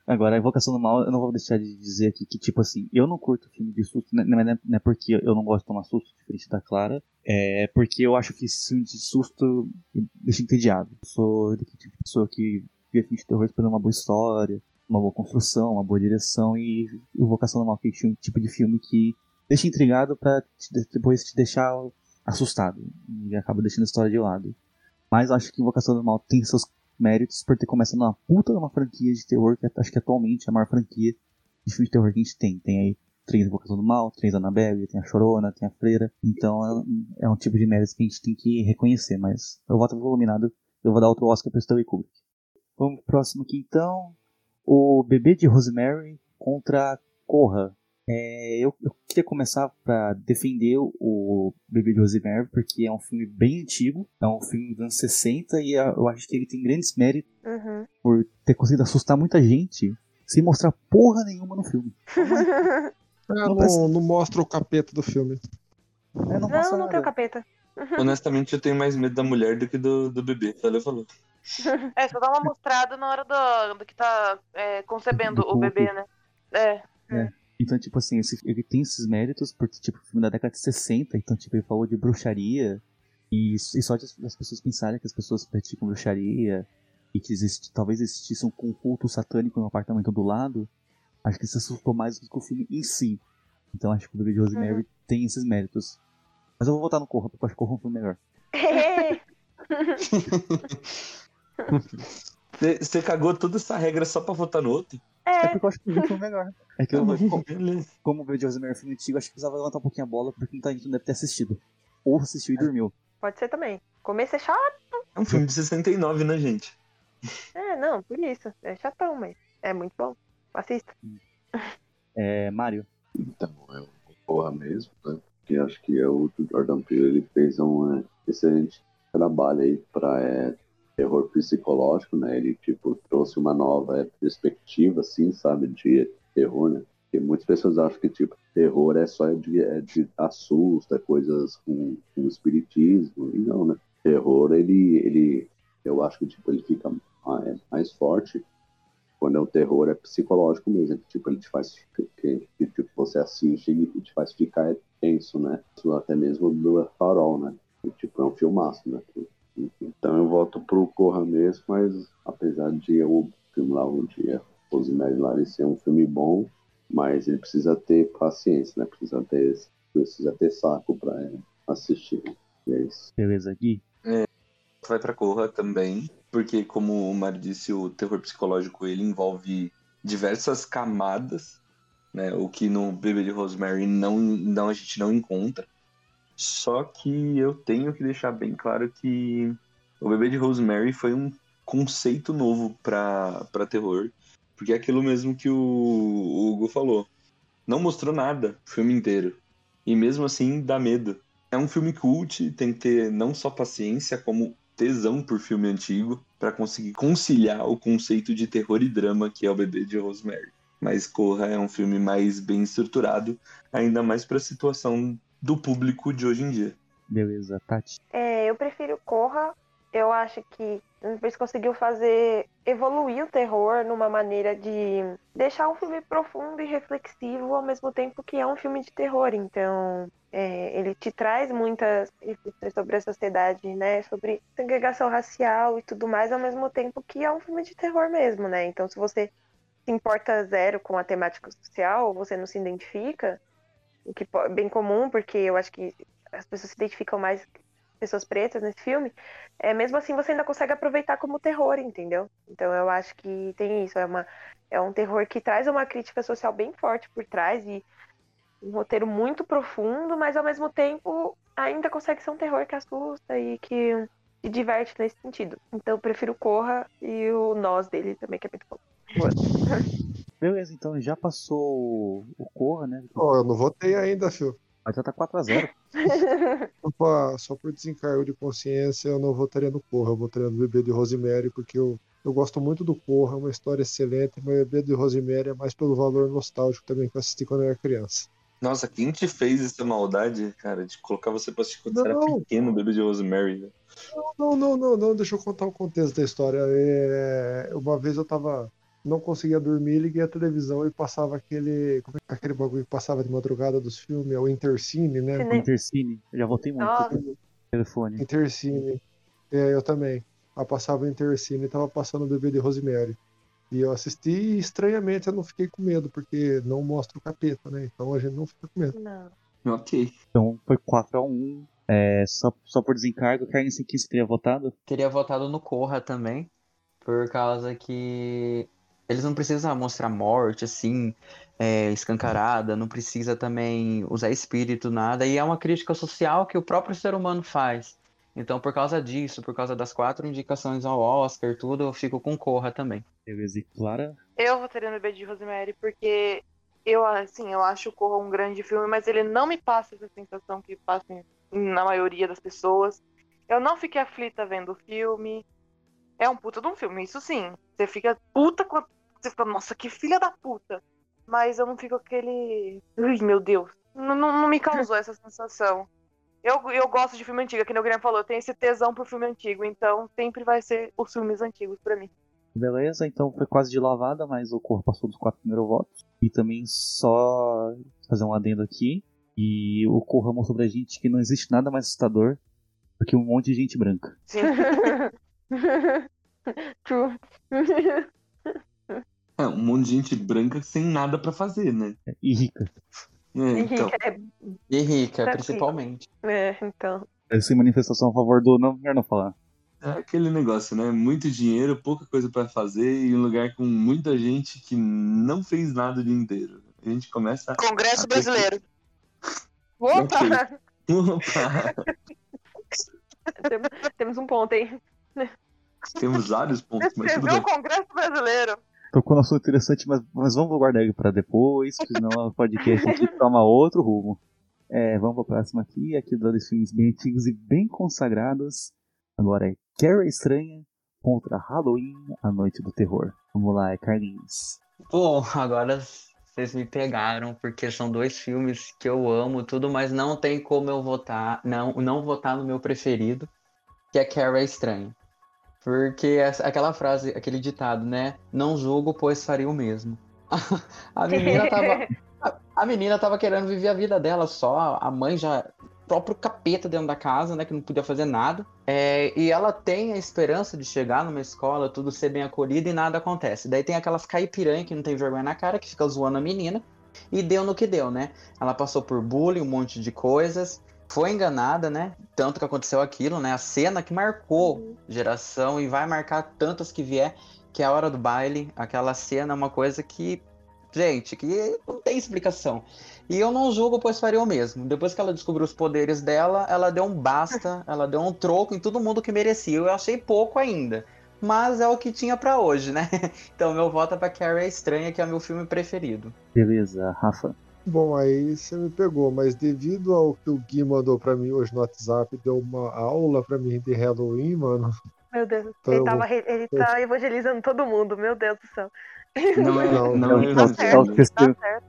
Agora, a Invocação do Mal, eu não vou deixar de dizer aqui que, tipo assim, eu não curto filme de susto, né, não é, não é porque eu não gosto de tomar susto, diferente da Clara, é porque eu acho que esse filme de susto deixa entediado. Eu sou daquele tipo de pessoa que vê filme de terror esperando uma boa história, uma boa construção, uma boa direção, e Invocação do Mal que é um tipo de filme que deixa intrigado te- depois te deixar assustado, e acaba deixando a história de lado. Mas acho que Invocação do Mal tem seus méritos por ter começado uma puta de uma franquia de terror, que acho que atualmente é a maior franquia de filme de terror que a gente tem. Tem aí três Invocação do Mal, três Annabelle, tem a Chorona, tem a Freira. Então é um- é tipo de mérito que a gente tem que reconhecer, mas eu voto pro Iluminado, eu vou dar outro Oscar pro Stanley Kubrick. Vamos pro próximo aqui então. O Bebê de Rosemary contra Corra. É, eu, eu queria começar para defender o Bebê de Rosemary, porque é um filme bem antigo, é um filme dos anos 60 e eu acho que ele tem grandes méritos Uhum. por ter conseguido assustar muita gente sem mostrar porra nenhuma no filme. É, não, parece- não mostra o capeta do filme. É, não, Não, mostra não tem o capeta. Honestamente, eu tenho mais medo da mulher do que do, do bebê. Valeu, falou. É, só dá uma mostrada na hora do, do que tá é, concebendo Do o bebê, né? É. Então, tipo assim, esse- ele tem esses méritos, porque, tipo, o filme da década de 60, então, tipo, ele falou de bruxaria, e, e só de as, as pessoas pensarem que as pessoas praticam bruxaria, e que existe, talvez existisse um culto satânico no apartamento do lado, acho que isso assustou mais do que o filme em si. Então, acho que o Bebê de Rosemary tem esses méritos. Mas eu vou votar no Corra, porque eu acho que Corra é um filme melhor. Você cagou toda essa regra só pra votar no outro? É é, porque eu acho que o filme é melhor. É que eu, Tá bom, como, beleza. como o Bebê de Rosemary é filme antigo, acho que precisava levantar um pouquinho a bola, porque muita gente não deve ter assistido. Ou assistiu e dormiu. pode ser também. Começo é chato. É um filme de 69, né, gente? É, não, por isso. É chatão, mas é muito bom. Assista. É, Mário. Então, é o Porra mesmo, né? Que acho que é o Jordan Peele, ele fez um é, excelente trabalho aí pra é, terror psicológico, né? Ele, tipo, trouxe uma nova é, perspectiva, assim, sabe, de terror, né? Porque muitas pessoas acham que, tipo, terror é só de, é de assusta, coisas com, com espiritismo, e não, né? Terror, ele, ele, eu acho que tipo, ele fica mais, mais forte quando é o terror é psicológico mesmo, que, tipo, ele te faz que, que tipo, você assiste e te faz ficar tenso, né? Até mesmo do Farol, né? E, tipo, é um filmaço, né? Então eu volto pro Corra mesmo, mas apesar de o filme lá um dia, Rosemary Larry ser um filme bom, mas ele precisa ter paciência, né? Precisa ter, precisa ter saco para assistir. E é isso. Beleza, Gui? Vai pra Corra também, porque como o Mário disse, o terror psicológico ele envolve diversas camadas, né? O que no Bebê de Rosemary não, não a gente não encontra. Só que eu tenho que deixar bem claro que o Bebê de Rosemary foi um conceito novo para terror, porque é aquilo mesmo que o, Hugo falou. Não mostrou nada o filme inteiro. E mesmo assim dá medo. É um filme cult, tem que ter não só paciência, como tesão por filme antigo para conseguir conciliar o conceito de terror e drama que é o Bebê de Rosemary. Mas Corra é um filme mais bem estruturado, ainda mais para a situação do público de hoje em dia. Beleza, Tati. É, eu prefiro Corra. Eu acho que eles conseguiu fazer evoluir o terror numa maneira de deixar um filme profundo e reflexivo ao mesmo tempo que é um filme de terror. Então, é, ele te traz muitas reflexões sobre a sociedade, né? Sobre segregação racial e tudo mais, ao mesmo tempo que é um filme de terror mesmo, né? Então, se você se importa zero com a temática social, você não se identifica, o que é bem comum, porque eu acho que as pessoas se identificam mais pessoas pretas nesse filme, é, mesmo assim você ainda consegue aproveitar como terror, entendeu? Então eu acho que tem isso, é, uma, é um terror que traz uma crítica social bem forte por trás e um roteiro muito profundo, mas ao mesmo tempo ainda consegue ser um terror que assusta e que se diverte nesse sentido. Então eu prefiro Corra e o Nós dele também, que é muito bom. Beleza, então já passou o Corra, né? Ó, eu não votei ainda, filho. Mas já tá 4x0. Opa, só por desencargo de consciência, eu não votaria no Corra, eu votaria no Bebê de Rosemary, porque eu, eu gosto muito do Corra, é uma história excelente, mas o Bebê de Rosemary é mais pelo valor nostálgico também que eu assisti quando eu era criança. Nossa, quem te fez essa maldade, cara, de colocar você pra assistir quando você era Não. pequeno, Bebê de Rosemary? velho? Não, não, não, não, deixa eu contar o contexto da história. É, uma vez eu tava. Não conseguia dormir, liguei a televisão e passava aquele. Como é que é aquele bagulho que passava de madrugada dos filmes? É o Intercine, né? Cine- Intercine. Eu já votei muito Nossa. no telefone. Intercine. É, eu também. Aí passava o Intercine e tava passando o bebê de Rosemary. E eu assisti e estranhamente eu não fiquei com medo, porque não mostra o capeta, né? Então a gente não fica com medo. Não. Ok. Então foi 4x1. É, só, só por desencargo, Carmen, quem você teria votado? Teria votado no Corra também, por causa que eles não precisam mostrar morte, assim, é, escancarada, não precisa também usar espírito, nada, e é uma crítica social que o próprio ser humano faz. Então, por causa disso, por causa das quatro indicações ao Oscar, tudo, eu fico com Corra também. Beleza, e Clara? Eu votaria no Bebê de Rosemary porque eu, assim, eu acho o Corra um grande filme, mas ele não me passa essa sensação que passa na maioria das pessoas. Eu não fiquei aflita vendo o filme. É um puta de um filme, isso sim. Você fica puta com. Você fica, nossa, que filha da puta. Mas eu não fico aquele. Ui, meu Deus. Não, não, não me causou essa sensação. Eu, eu gosto de filme antigo, que nem o Guilherme falou, eu tenho esse tesão por filme antigo, então sempre vai ser os filmes antigos pra mim. Beleza, então foi quase de lavada, mas o Corra passou dos quatro primeiros votos. E também só fazer um adendo aqui. E o Corra mostrou pra gente que não existe nada mais assustador do que um monte de gente branca. Sim. True. É, um monte de gente branca sem nada pra fazer, né? E rica. É, então, É, E rica, Tá principalmente. é, então. Essa manifestação a favor do. Não, melhor não falar. é aquele negócio, né? Muito dinheiro, pouca coisa pra fazer e um lugar com muita gente que não fez nada o dia inteiro. A gente começa. Congresso a- Brasileiro. Opa! Opa! Temos, um ponto aí. Temos vários pontos, mas Você tudo viu bem. o Congresso Brasileiro? Tocou no assunto interessante, mas, mas vamos guardar ele pra depois, senão o podcast aqui toma outro rumo. É, vamos pra próxima aqui, aqui dois filmes bem antigos e bem consagrados. Agora é Carrie Estranha contra Halloween, a Noite do Terror. Vamos lá, é Carlinhos. Bom, agora Vocês me pegaram, porque são dois filmes que eu amo tudo, mas não tem como eu votar, não, não votar no meu preferido, que é Carrie é Estranho. Porque aquela frase, aquele ditado, né? Não julgo, pois faria o mesmo. A menina tava. A, a menina tava querendo viver a vida dela só, a mãe já. próprio capeta dentro da casa, né? Que não podia fazer nada. É, e ela tem a esperança de chegar numa escola, tudo ser bem acolhido e nada acontece. Daí tem aquelas caipiranha que não tem vergonha na cara, que fica zoando a menina. E deu no que deu, né? Ela passou por bullying, um monte de coisas. Foi enganada, né? Tanto que aconteceu aquilo, né? A cena que marcou geração e vai marcar tantas que vier, que é a hora do baile. Aquela cena é uma coisa que, gente, que não tem explicação. E eu não julgo, pois faria o mesmo. Depois que ela descobriu os poderes dela, ela deu um basta, ela deu um troco em todo mundo que merecia. Eu achei pouco ainda. Mas é o que tinha pra hoje, né? Então meu voto é pra Carrie é Estranha, que é o meu filme preferido. Beleza, Rafa. Bom, aí você me pegou, mas devido ao que o Gui mandou pra mim hoje no WhatsApp, deu uma aula pra mim de Halloween, mano. Meu Deus, Então ele, eu tava, ele tá evangelizando todo mundo, meu Deus do céu. Não é, Não, não, não, Tá certo.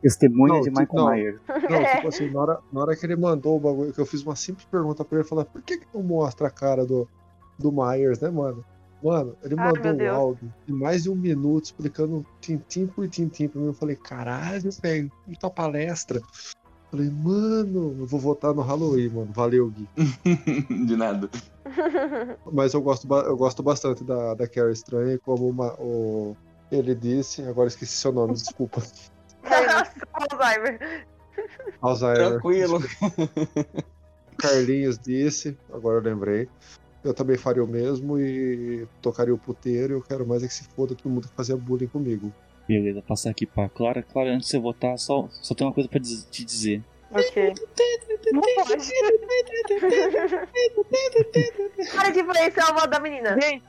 testemunha Não, de Michael não. Myers. Não, É. tipo assim, na hora, na hora que ele mandou o bagulho, que eu fiz uma simples pergunta pra ele, falar, por que que não mostra a cara do, do Myers, né, mano? Mano, ele Ai, mandou um áudio de mais de um minuto explicando tintim por tintim pra mim. Eu falei, caralho, velho, puta palestra. Falei, mano, eu vou votar no Halloween, mano. Valeu, Gui. De nada. Mas eu gosto, eu gosto bastante da, da Carrie Estranha, como uma, o, ele disse, agora esqueci seu nome, desculpa. Alzheimer. Alzheimer. Tranquilo. Carlinhos disse, agora eu lembrei. Eu também faria o mesmo e tocaria o puteiro. Eu quero mais é que se foda todo mundo que fazia bullying comigo. Beleza, passar aqui pra Clara. Clara, antes de você votar, só, só tem uma coisa pra te dizer. Ok. Não pode. Para de influenciar a voz da menina. Gente,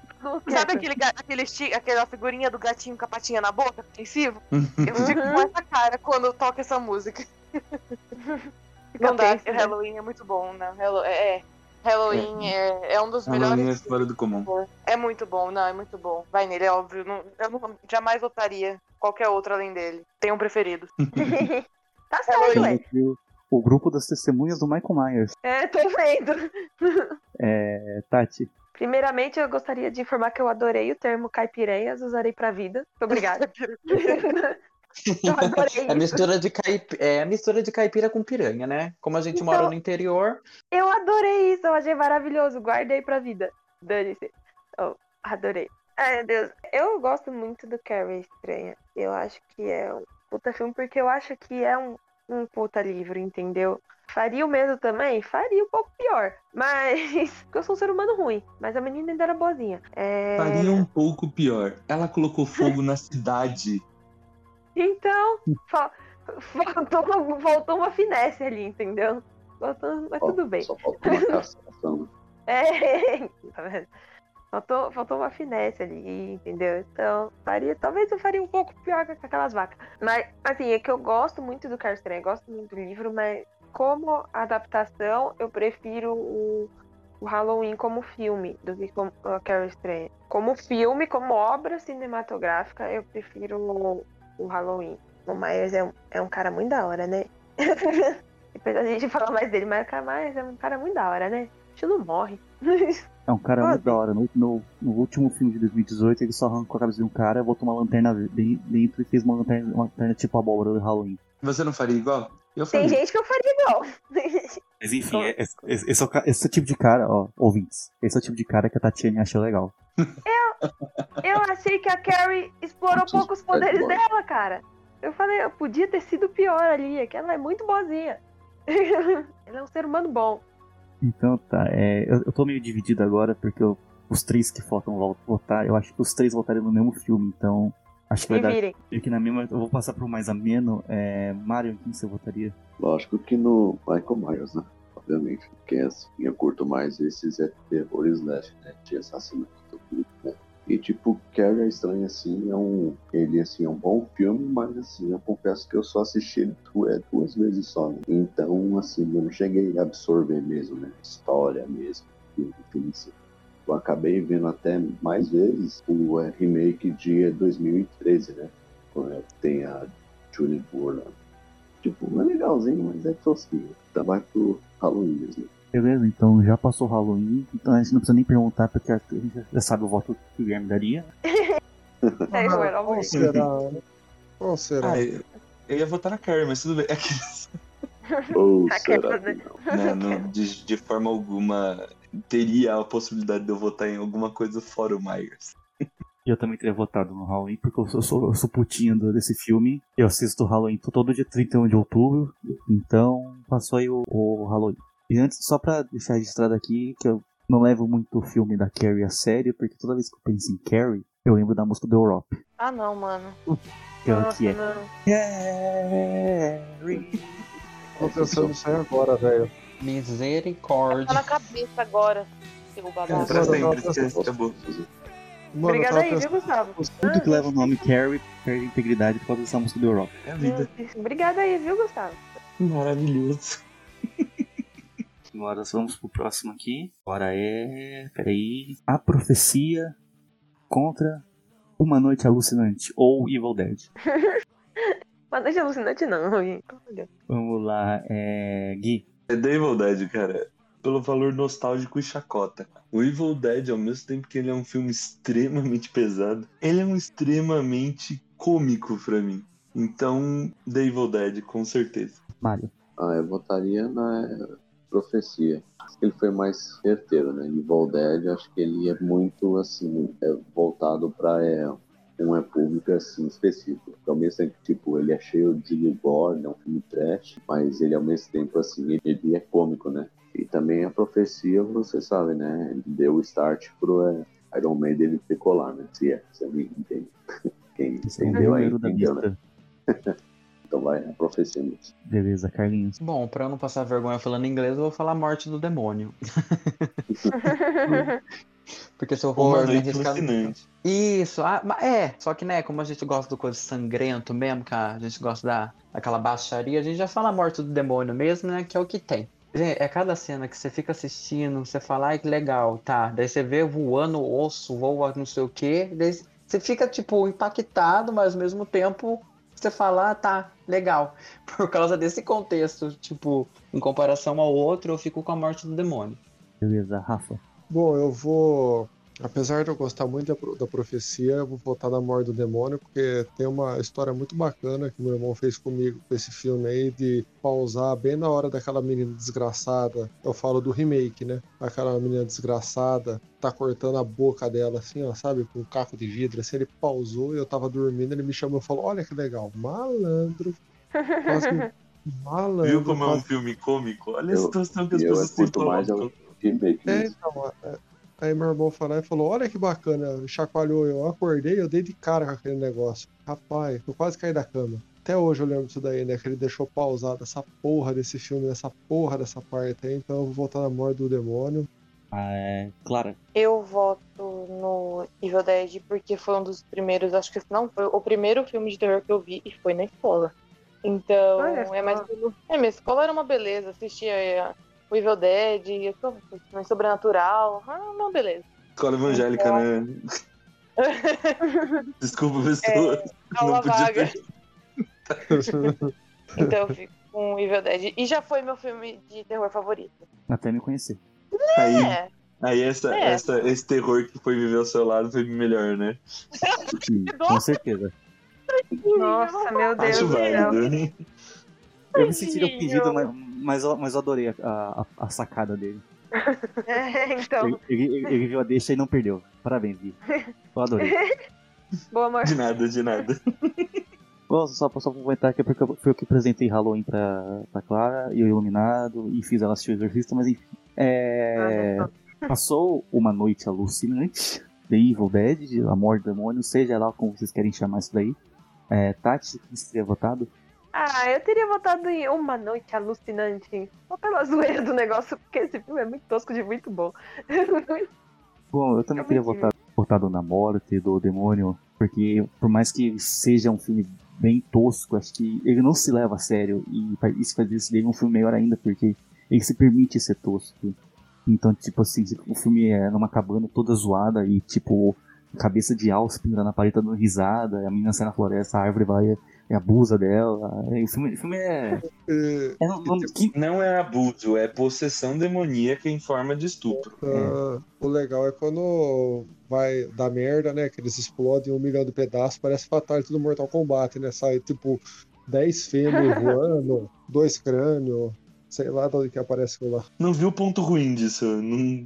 sabe aquele, aquele aquela figurinha do gatinho com a patinha na boca, ofensivo? Uhum. Eu fico com essa cara quando eu toco essa música. Não Não dá, né? Halloween é muito bom, né? É, é. Halloween é, é um dos Halloween é melhores. fora do comum. É muito bom, não, é muito bom. Vai nele, é óbvio. Não- eu não, jamais votaria qualquer outro além dele. Tem um preferido. Tá certo, Halloween. ué. Temos aqui o, grupo das testemunhas do Michael Myers. É, tô vendo. É, Tati, Primeiramente, eu gostaria de informar que eu adorei o termo caipiranhas, usarei pra vida. Muito obrigada. eu adorei É mistura de caip... é a mistura de caipira com piranha, né? Como a gente Então- mora no interior, Eu adorei isso, eu achei maravilhoso. Guardei pra vida. Dane-se. Oh, adorei. Ai, meu Deus. Eu gosto muito do Carrie Estranha. Eu acho que é um puta filme, porque eu acho que é um, um puta livro, entendeu? Faria o mesmo também? Faria um pouco pior. Mas. Porque eu sou um ser humano ruim. Mas a menina ainda era boazinha. É... Faria um pouco pior. Ela colocou fogo na cidade. Então, fa- faltou, faltou uma finesse ali, entendeu? Faltou, mas tudo bem. Só faltou uma castração. É, tá vendo? Faltou, faltou uma finesse ali, entendeu? Então, faria, talvez eu faria um pouco pior com aquelas vacas. Mas, assim, é que eu gosto muito do Carlos Estranho, gosto muito do livro, mas como adaptação, eu prefiro o, o Halloween como filme do que como a Carol Estranha. Como filme, como obra cinematográfica, eu prefiro o, o Halloween. O Myers é um, é um cara muito da hora, né? Depois a gente fala mais dele, mas o cara Myers é um cara muito da hora, né? A gente não morre. é um cara muito da hora. No, no- no último filme de 2018, ele só arrancou a cabeça de um cara, botou uma lanterna de- dentro e fez uma lanterna, uma lanterna tipo abóbora do Halloween. Você não faria igual? Eu Tem gente que eu faria igual. Mas enfim, é- esse, esse é esse é o tipo de cara, ó, ouvintes. Esse é o tipo de cara que a Tatiane achou legal. Eu achei que a Carrie explorou Nossa, pouco os é poderes bom. dela, cara. Eu falei, eu podia ter sido pior ali, é que ela é muito boazinha. ela é um ser humano bom. Então tá, é, eu, eu tô meio dividido agora, porque eu- os três que faltam vão votar, eu acho que os três votariam no mesmo filme, então acho que vai dar. Porque na mesma. Eu vou passar pro mais ameno. É, Mario, quem você votaria? Lógico que no Michael Myers, né? Obviamente. Porque assim, eu curto mais esses é terror slash, né? De assassinato. tudo, Né? E tipo, Carrie é estranho assim, é um. Ele assim, é um bom filme, mas assim, eu confesso que eu só assisti ele é, duas vezes só, né? Então, assim, eu não cheguei a absorver mesmo, né? História mesmo, filme, filme assim. Eu acabei vendo até mais vezes o é, remake de 2013, né? Quando Tem a Julie Bourne. Tipo, é legalzinho, mas é tosquinho. Tá mais pro Halloween mesmo. Beleza, então já passou o Halloween, então a gente não precisa nem perguntar, porque a gente já sabe o voto que o Guilherme daria. Terror, Qual amor. será? Qual será? Ah, eu, eu ia votar na Carrie, mas tudo bem. Ou Aquela, será que não? né, não, de, de forma alguma teria a possibilidade de eu votar em alguma coisa fora o Myers. Eu também teria votado no Halloween, porque eu sou, eu sou, eu sou putinho desse filme. Eu assisto o Halloween todo dia 31 de outubro, então passou aí o, o Halloween. E antes, só pra deixar registrado aqui, que eu não levo muito o filme da Carrie a sério, porque toda vez que eu penso em Carrie, eu lembro da música do Europe. Ah, não, mano. Que é, Nossa, que é não. Carrie. Tô pensando nisso aí agora, velho. Misericórdia. Tá na cabeça agora. Babaca. Pra sempre, esquece, acabou. Mano, Obrigada aí, viu, Gustavo? Tudo que leva o nome Carrie perde integridade por causa dessa música do Europe. É a vida. Obrigada aí, viu, Gustavo? Maravilhoso. Agora vamos pro próximo aqui. Agora é. Peraí. A Profecia contra Uma Noite Alucinante ou Evil Dead. Mas não é alucinante, não, gente. Olha. Vamos lá, é. Gui. É The Evil Dead, cara. Pelo valor nostálgico e chacota. O Evil Dead, ao mesmo tempo que ele é um filme extremamente pesado, ele é um extremamente cômico pra mim. Então, The Evil Dead, com certeza. Mário. Ah, eu votaria na Profecia. Acho que ele foi mais certeiro, né? Evil Dead, acho que ele é muito, assim, é voltado pra é, um é público, assim, específico. Ao mesmo tempo, tipo, ele é cheio de gore, é um filme trash, mas ele, ao mesmo tempo, assim, ele, ele é cômico, né? E também a Profecia, você sabe, né? Ele deu o start pro é, Iron Man dele decolar, né? Se é, você me entende. Quem é entendeu aí, entendeu, né? Então vai, a Profecia mesmo. Beleza, Carlinhos. Bom, pra eu não passar vergonha falando inglês, eu vou falar morte do demônio. Porque se eu for Uma noite arriscar- alucinante. Isso, ah, mas é, só que né, como a gente gosta do coisa sangrento mesmo, que a gente gosta da, daquela baixaria, a gente já fala a morte do demônio mesmo, né, que é o que tem. Gente, é cada cena que você fica assistindo, você fala, ai que legal, tá, daí você vê voando o osso, voa não sei o que, daí você fica, tipo, impactado, mas ao mesmo tempo você fala, ah, tá, legal. Por causa desse contexto, tipo, em comparação ao outro, eu fico com a morte do demônio. Beleza, Rafa. Bom, eu vou. Apesar de eu gostar muito da, da profecia, eu vou votar na Morte do Demônio, porque tem uma história muito bacana que meu irmão fez comigo com esse filme aí, de pausar bem na hora daquela menina desgraçada. Eu falo do remake, né? Aquela menina desgraçada tá cortando a boca dela, assim, ó, sabe? Com um caco de vidro. Assim, ele pausou e eu tava dormindo, ele me chamou e falou: Olha que legal, malandro. Quase que- malandro. Viu como é um quase filme cômico? Olha a situação que as eu pessoas se curto mais Remake É, então, é- aí meu irmão foi lá e falou, olha que bacana, chacoalhou, eu acordei, eu dei de cara com aquele negócio. Rapaz, eu quase caí da cama. Até hoje eu lembro disso daí, né? Que ele deixou pausado essa porra desse filme, essa porra dessa parte aí, então eu vou voltar na morte do demônio. Ah, é. Clara. Eu voto no Evil Dead porque foi um dos primeiros, acho que não foi o primeiro filme de terror que eu vi e foi na escola. Então, Olha é mais. só. É, minha escola era uma beleza, assistia é, o Evil Dead, filme sobrenatural, ah, uma beleza. Escola evangélica, né? Desculpa, pessoas. Aula Não podia vaga. ter. Então eu fico com o Evil Dead. E já foi meu filme de terror favorito. Até me conhecer. Aí, É, aí essa, É. essa, esse terror que foi viver ao seu lado foi melhor, né? Sim, com certeza. Nossa, meu Deus Acho válido. Eu me senti Tadinho. ofendido, mas, mas, eu, mas eu adorei a, a, a sacada dele. É, então, Ele, ele, ele viu a deixa e não perdeu. Parabéns, Gui. Eu adorei. boa amor. De nada, de nada. Bom, só, só pra comentar que é porque eu- foi eu que apresentei Halloween pra, pra Clara e o Iluminado e fiz ela assistir o Exorcista, mas enfim. É, passou uma noite alucinante. The Evil Dead, A Morte do Demônio, seja lá como vocês querem chamar isso daí. É, Tati, que teria votado? Ah, eu teria votado em Uma Noite Alucinante. Só pela zoeira do negócio, porque esse filme é muito tosco de muito bom. Bom, eu também Eu teria votado, votado na Morte do Demônio, porque por mais que seja um filme bem tosco, acho que ele não se leva a sério e isso faz desse dele um filme melhor ainda, porque ele se permite ser tosco. Então, tipo assim, o filme é numa cabana toda zoada e, tipo, cabeça de alce pendurada na parede dando risada, a menina sai na floresta, a árvore vai e abusa dela. O filme, o filme é. É, é não- não- que- Não é abuso, é possessão demoníaca em forma de estupro. ah, o legal é quando vai dar merda, né? Que eles explodem um milhão de pedaços, parece Fatality do Mortal Kombat, né? Sai tipo 10 fêmur voando, dois crânios, sei lá de onde que aparece lá. Não vi o ponto ruim disso. Não...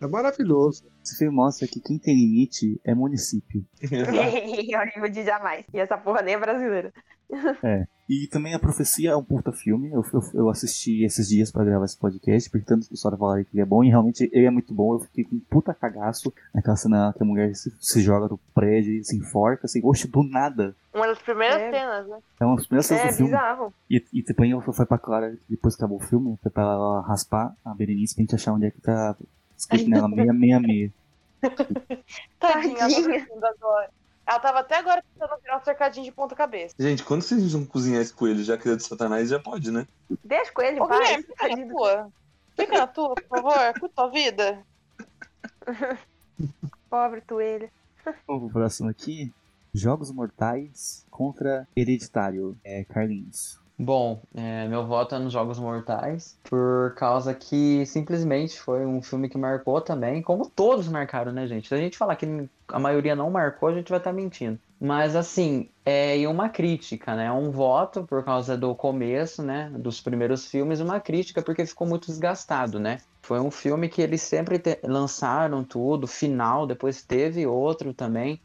É maravilhoso. Esse filme mostra que quem tem limite é município. Hollywood jamais. E essa porra nem é brasileira. E também a Profecia é um puta filme. Eu, eu, eu assisti esses dias pra gravar esse podcast, porque tantas pessoas falaram que ele é bom, e realmente ele é muito bom. Eu fiquei com um puta cagaço naquela cena que a mulher se, se joga do prédio e se enforca, assim, oxe, do nada. Uma das primeiras É. cenas, né? É uma das primeiras cenas É do filme. bizarro. E, e depois eu foi pra Clara, depois que acabou o filme, foi pra ela raspar a Berenice pra gente achar onde é que tá escrito nela 666. Tadinha, ela tá Tadinha. sentindo agora. Ela tava até agora tentando virar um cercadinho de ponta cabeça. Gente, quando vocês vão cozinhar esse coelho já criado de satanás, já pode, né? Deixa com ele, Ô, pai. Guilherme, fica na tua. Fica na tua, por favor. Curta tua vida. Pobre toelha. Vamos pro próximo aqui. Jogos Mortais contra Hereditário. É, Carlinhos. Bom, é, meu voto é nos Jogos Mortais, por causa que simplesmente foi um filme que marcou também, como todos marcaram, né, gente? Se a gente falar que a maioria não marcou, a gente vai estar mentindo. Mas assim, é e uma crítica, né? Um voto por causa do começo, né? Dos primeiros filmes, uma crítica porque ficou muito desgastado, né? Foi um filme que eles sempre lançaram tudo, final, depois teve outro também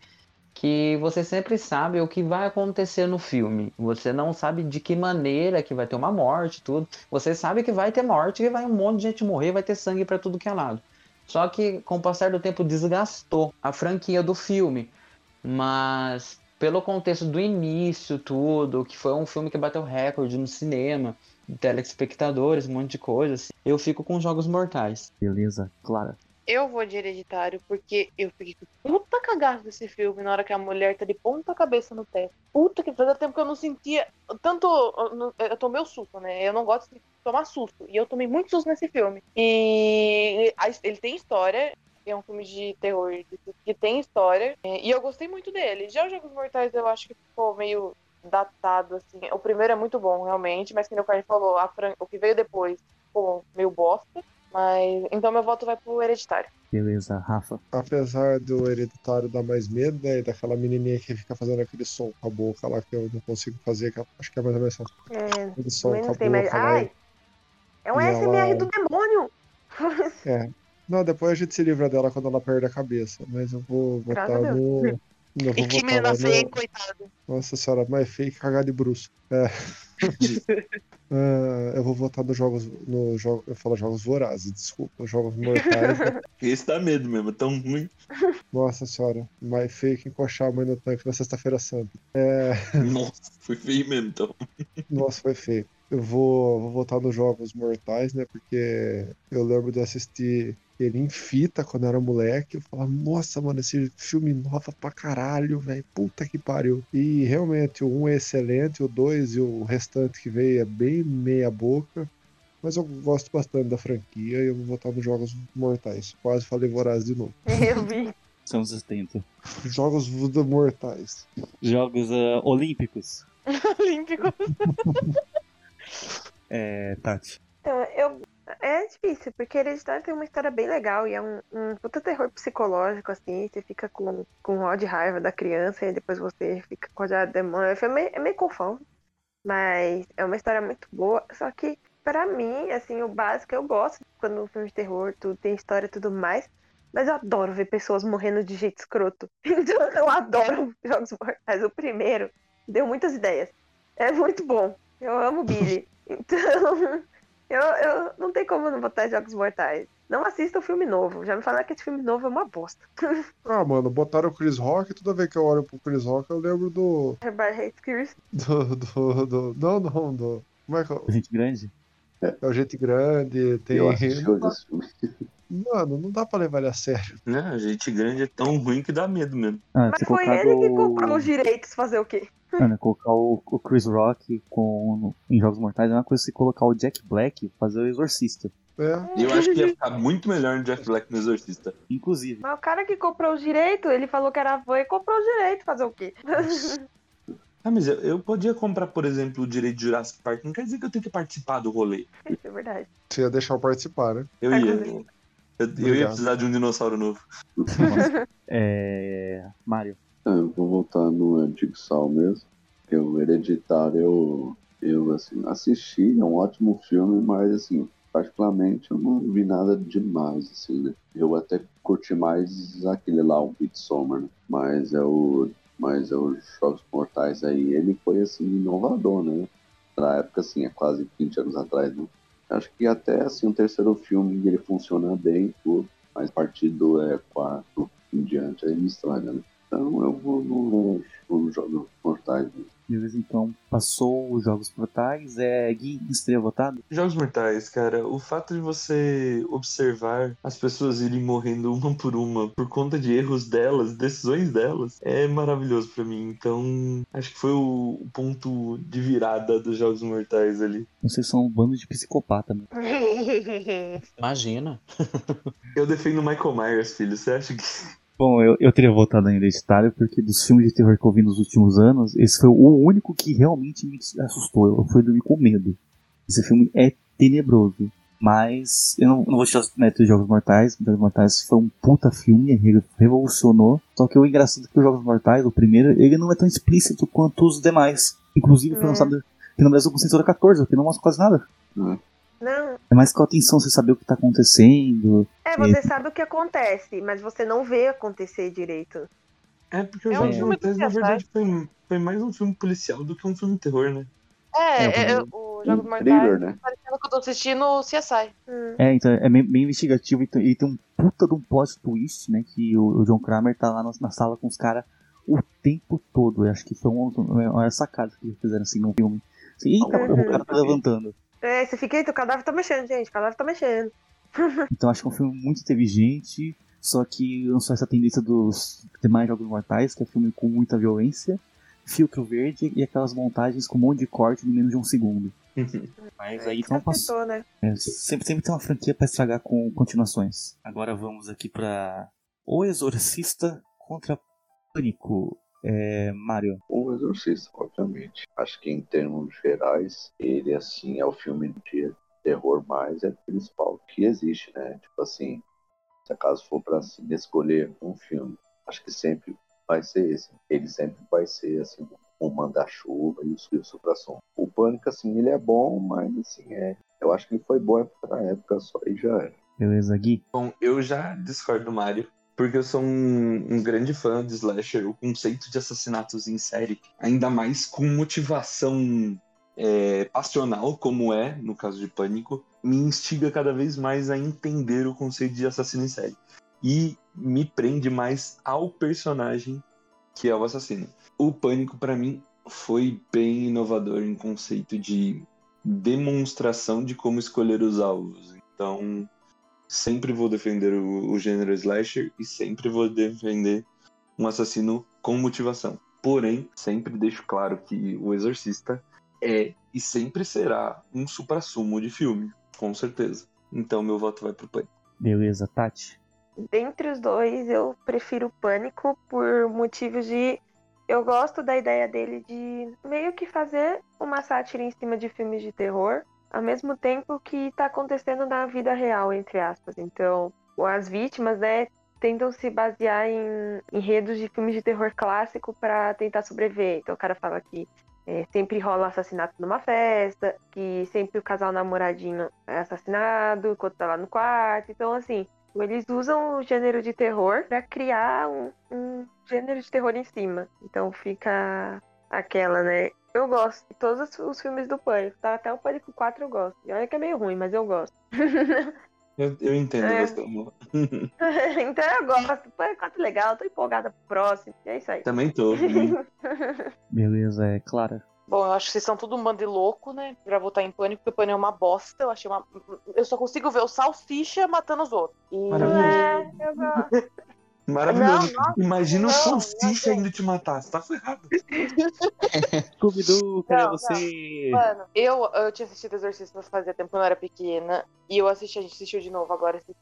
que você sempre sabe o que vai acontecer no filme. Você não sabe de que maneira que vai ter uma morte, tudo. Você sabe que vai ter morte, que vai um monte de gente morrer, vai ter sangue pra tudo que é lado. Só que com o passar do tempo desgastou a franquia do filme. Mas pelo contexto do início, tudo, que foi um filme que bateu recorde no cinema, telespectadores, um monte de coisa, assim, eu fico com Jogos Mortais. Beleza, Clara. Eu vou de hereditário porque eu fiquei puta cagaço desse filme na hora que a mulher tá de ponta cabeça no teto. Puta que fazia tempo que eu não sentia. Tanto. Eu, tomei o susto, né? Eu não gosto de tomar susto. E eu tomei muito susto nesse filme. E ele tem história. É um filme de terror que tem história. é, E eu gostei muito dele. Já os Jogos Mortais eu acho que ficou meio datado, assim. O primeiro é muito bom, realmente. Mas, como o Carlos falou, fran- o que veio depois ficou meio bosta. Mas. Então meu voto vai pro hereditário. Beleza, Rafa. Apesar do hereditário dar mais medo, né? E daquela menininha que fica fazendo aquele som com a boca lá que eu não consigo fazer, que eu acho que é mais ou menos assim. É, Aquele som menos com a tem mais. boca lá. Ai! É um SMR ela- do demônio! É. Não, depois a gente se livra dela quando ela perde a cabeça. Mas eu vou votar no. Vou E que menina feia, hein, no... coitada. Nossa senhora, mais feio que cagar de bruxo. É. Ah, eu vou votar nos jogos. No jogo, eu falo jogos vorazes, desculpa. Jogos mortais. né? Esse dá medo mesmo, é tão ruim. Nossa senhora, mais feio que encoxar a mãe no tanque na sexta-feira santa. Nossa, foi feio mesmo, então. Nossa, foi feio. Eu vou, vou votar nos Jogos Mortais, né? Porque eu lembro de assistir ele em fita quando eu era moleque. Eu falava, nossa, mano, esse filme nova pra caralho, velho. Puta que pariu. E realmente, o um é excelente, o dois e o restante que veio é bem meia boca. Mas eu gosto bastante da franquia e eu vou votar nos Jogos Mortais. Quase falei voraz de novo. Eu vi. São os 70. Jogos Mortais. Jogos ah, Olímpicos. Olímpico. É, Tati. Então, eu. É difícil, porque Hereditário tem uma história bem legal e é um, um puta terror psicológico, assim. Você fica com, com ódio de raiva da criança e depois você fica com ódio do demônio. É meio, é meio confuso. Mas é uma história muito boa. Só que, pra mim, assim, o básico eu gosto quando um filme de terror, tudo tem história e tudo mais. Mas eu adoro ver pessoas morrendo de jeito escroto. Então eu adoro jogos mortais. O primeiro deu muitas ideias. É muito bom. Eu amo Billy. Então, eu, eu não tem como não botar jogos mortais. Não assista o filme novo. Já me falaram que esse filme novo é uma bosta. Ah, mano, botaram o Chris Rock. Toda vez que eu olho pro Chris Rock, eu lembro do. Everybody Hates Chris. Do. do, do não, não, do. Como é que é? Gente grande. É o Gente Grande, tem. Eu. Mano, não dá pra levar ele a sério. Né? Gente grande é tão ruim que dá medo mesmo. Ah, Mas foi ele que comprou os direitos fazer o quê? Mano, colocar o, o Chris Rock com, em Jogos Mortais é uma coisa que você colocar o Jack Black fazer o Exorcista. É. Eu acho que ia ficar muito melhor no Jack Black no Exorcista. Inclusive. Mas o cara que comprou os direitos, ele falou que era fã e comprou os direitos. Fazer o quê? Ah, mas eu, eu podia comprar, por exemplo, o direito de Jurassic Park. Não quer dizer que eu tenho que participar do rolê. Isso é verdade. Você ia deixar eu participar, né? Eu ia. Eu, eu ia precisar de um dinossauro novo. É. Mário. É, eu vou voltar no Jigsaw mesmo. Porque o Hereditário eu, eu assim, assisti, é um ótimo filme, mas assim, particularmente eu não vi nada demais, assim, né? Eu até curti mais aquele lá, o Midsommar, né? Mas é o. Mas é os Jogos Mortais aí, ele foi assim, inovador, né? Na época, assim, é quase 20 anos atrás, né? Acho que até assim, o terceiro filme ele funciona bem, mas a partir do é, quarto em diante aí me estraga, né? Então eu vou no, no Jogos Mortais mesmo. Beleza, então passou os Jogos Mortais. É, Gui, teria votado? Jogos Mortais, cara, o fato de você observar as pessoas irem morrendo uma por uma por conta de erros delas, decisões delas, é maravilhoso pra mim. Então, acho que foi o, o ponto de virada dos Jogos Mortais ali. Vocês são um bando de psicopata, né? Imagina. Eu defendo Michael Myers, filho. Você acha que. Bom, eu, eu teria votado em Hereditário porque dos filmes de terror que eu vi nos últimos anos, esse foi o único que realmente me assustou. Eu fui dormir com medo. Esse filme é tenebroso. Mas eu não, não vou tirar os méritos de Jogos Mortais. Jogos Mortais foi um puta filme, re- revolucionou. Só que o engraçado é que os Jogos Mortais, o primeiro, ele não é tão explícito quanto os demais. Inclusive foi É. lançado aqui no Brasil com censura 14, que não mostra quase nada. Não, É mais com atenção você saber o que tá acontecendo. É, você sabe o que acontece, mas você não vê acontecer direito. É porque o É um Jogos filme Mortais, na de verdade, foi, foi mais um filme policial do que um filme de terror, né? É, É, é, é, o Jogos Um Mortais thriller, né? parecendo que eu tô assistindo o CSI. Hum. É, então é bem, bem investigativo e tem, e tem um puta de um plot twist, né? Que o, o John Kramer tá lá na, na sala com os caras o tempo todo. Eu acho que foi uma, uma sacada que eles fizeram assim no filme. Assim, Eita, Uhum. o cara tá levantando. É, você fica, eita, o cadáver tá mexendo, gente, o cadáver tá mexendo. Então acho que é um filme muito inteligente, só que não só essa tendência dos demais Jogos Mortais, que é filme com muita violência, filtro verde e aquelas montagens com um monte de corte em menos de um segundo. Mas aí então passou. Né? É, sempre, sempre tem uma franquia pra estragar com continuações. Agora vamos aqui pra O Exorcista contra Pânico. É, Mario. O Exorcista, obviamente. Acho que em termos gerais, ele assim é o filme de terror mais é principal que existe, né? Tipo assim, se acaso for pra assim, escolher um filme, acho que sempre vai ser esse. Ele sempre vai ser assim, o manda-chuva e o, e o supra-som. O Pânico, assim, ele é bom, mas assim, é. Eu acho que ele foi bom pra época só e já era. Beleza, Gui? Bom, eu já discordo do Mario, porque eu sou um, um grande fã de slasher. O conceito de assassinatos em série, ainda mais com motivação é, passional, como é no caso de Pânico, me instiga cada vez mais a entender o conceito de assassino em série. E me prende mais ao personagem que é o assassino. O Pânico, pra mim, foi bem inovador em conceito de demonstração de como escolher os alvos. Então, sempre vou defender o, o gênero slasher e sempre vou defender um assassino com motivação. Porém, sempre deixo claro que o Exorcista é e sempre será um supra-sumo de filme, com certeza. Então, meu voto vai pro Pânico. Beleza, Tati? Dentre os dois, eu prefiro o Pânico por motivos de. Eu gosto da ideia dele de meio que fazer uma sátira em cima de filmes de terror, ao mesmo tempo que tá acontecendo na vida real, entre aspas. Então, as vítimas, né, tentam se basear em enredos de filmes de terror clássico para tentar sobreviver. Então, o cara fala que é, sempre rola assassinato numa festa, que sempre o casal namoradinho é assassinado enquanto tá lá no quarto. Então, assim, eles usam o gênero de terror pra criar um, um gênero de terror em cima. Então fica aquela, né? Eu gosto de todos os, os filmes do Pânico, tá? Até o Pânico 4 eu gosto. E olha que é meio ruim, mas eu gosto. Eu, eu entendo É. você, amor. então eu gosto. 4 é legal, tô empolgada pro próximo. E é isso aí. Também tô. Beleza, é Clara. Bom, eu acho que vocês são tudo um bando de louco, né? Pra votar em pânico, porque o pânico é uma bosta. Eu achei uma. Eu só consigo ver o salsicha matando os outros. E... Maravilhoso. É, eu gosto. Maravilhoso. Não, nossa, Imagina o não, salsicha não. indo te matar. Você tá ferrado. Scooby-Doo, cadê Não, você? Mano, eu, eu tinha assistido Exorcista fazia tempo quando eu era pequena. E eu assisti, a gente assistiu de novo agora. assim.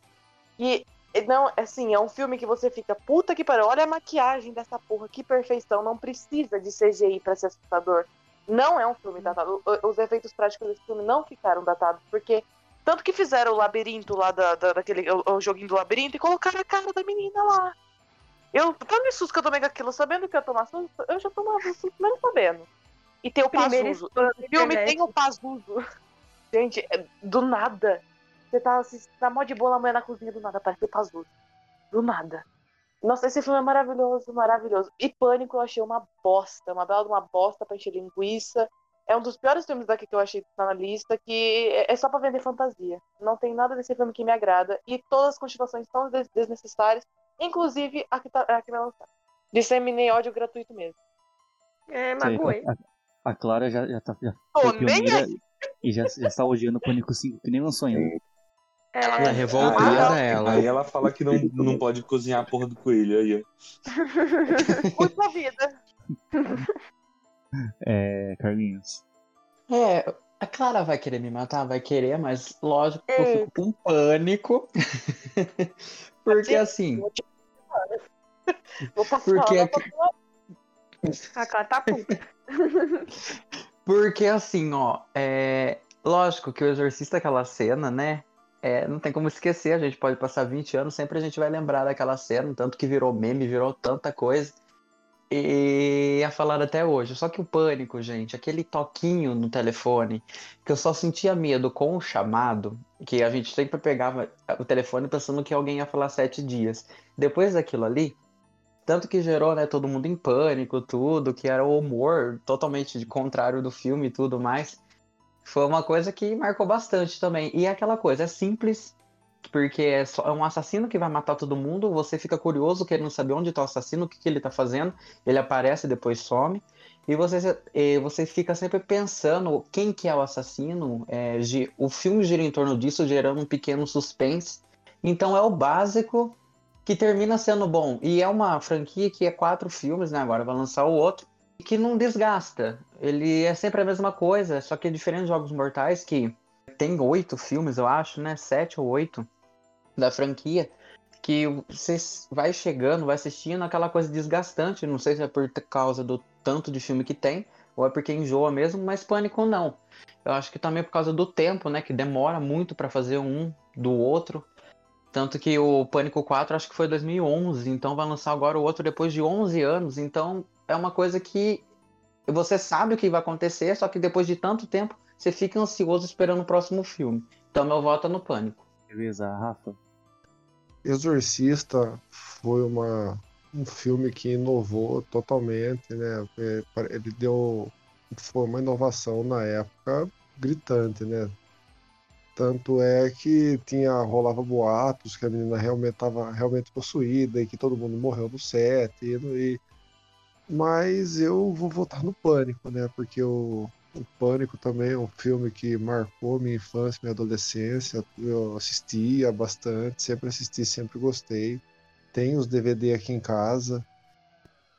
E E Não, assim, é um filme que você fica, puta que pariu, olha a maquiagem dessa porra, que perfeição, não precisa de CGI pra ser assustador. Não é um filme datado. Os efeitos práticos desse filme não ficaram datados, porque tanto que fizeram o labirinto lá da, da- daquele o, o joguinho do labirinto e colocaram a cara da menina lá. Eu, tanto susto que eu tomei aquilo, sabendo que eu ia tomar susto, eu já tomava susto mesmo sabendo. E tem o Pazuzu. O filme tem o Pazuzu. Gente, é do nada. Você tá, assim, tá mó de boa amanhã na cozinha, do nada aparece o Pazuzu. Do nada. Nossa, esse filme é maravilhoso, maravilhoso. E Pânico eu achei uma bosta, uma bela de uma bosta pra encher linguiça. É um dos piores filmes daqui que eu achei que tá na lista, que é é só pra vender fantasia. Não tem nada desse filme que me agrada. E todas as continuações são des- desnecessárias, inclusive a que, tá, a que vai lançar. Disseminei ódio gratuito mesmo. É, magoei. A, a Clara já, já tá já Pô, nem pioneira e já, já está odiando o Pânico 5, que nem lançou ainda. É, Ela é Aí revoltada, ela, ela. aí ela fala que não, não pode cozinhar a porra do coelho. Aí, ó. Puxa vida. É, Carlinhos. É, a Clara vai querer me matar, vai querer, mas lógico que eu Ei. fico com pânico. Porque assim, Vou passar Porque pra- a Clara tá puta. porque assim, ó, é lógico que o Exorcista, aquela cena, né? É, não tem como esquecer, a gente pode passar 20 anos, sempre a gente vai lembrar daquela cena, tanto que virou meme, virou tanta coisa. E é falado até hoje. Só que o pânico, gente, aquele toquinho no telefone, que eu só sentia medo com o chamado, que a gente sempre pegava o telefone pensando que alguém ia falar sete dias. Depois daquilo ali, tanto que gerou, né, todo mundo em pânico, tudo, que era o humor totalmente de contrário do filme e tudo mais. Foi uma coisa que marcou bastante também. E é aquela coisa, é simples, porque é, só, é um assassino que vai matar todo mundo, você fica curioso querendo saber onde tá o assassino, o que, que ele tá fazendo, ele aparece e depois some, e você, e você fica sempre pensando quem que é o assassino, é, o filme gira em torno disso, gerando um pequeno suspense, então é o básico que termina sendo bom, e é uma franquia que é quatro filmes, né, agora vai lançar o outro, que não desgasta, ele é sempre a mesma coisa, só que é diferente de Jogos Mortais, que tem oito filmes, eu acho, né? Sete ou oito da franquia. Que você vai chegando, vai assistindo aquela coisa desgastante. Não sei se é por causa do tanto de filme que tem, ou é porque enjoa mesmo, mas Pânico não. Eu acho que também é por causa do tempo, né? Que demora muito pra fazer um do outro. Tanto que o Pânico 4 acho que foi 2011, então vai lançar agora o outro depois de 11 anos. Então é uma coisa que você sabe o que vai acontecer, só que depois de tanto tempo você fica ansioso esperando o próximo filme. Então meu voto é no Pânico. Beleza, Rafa. Exorcista foi uma, um filme que inovou totalmente, né? É, Ele deu foi uma inovação na época gritante, né? Tanto é que tinha rolava boatos que a menina realmente estava realmente possuída e que todo mundo morreu no set e, e- mas eu vou votar no Pânico, né? Porque o, o Pânico também é um filme que marcou minha infância, minha adolescência. Eu assistia bastante, sempre assisti, sempre gostei. Tenho os DVD aqui em casa.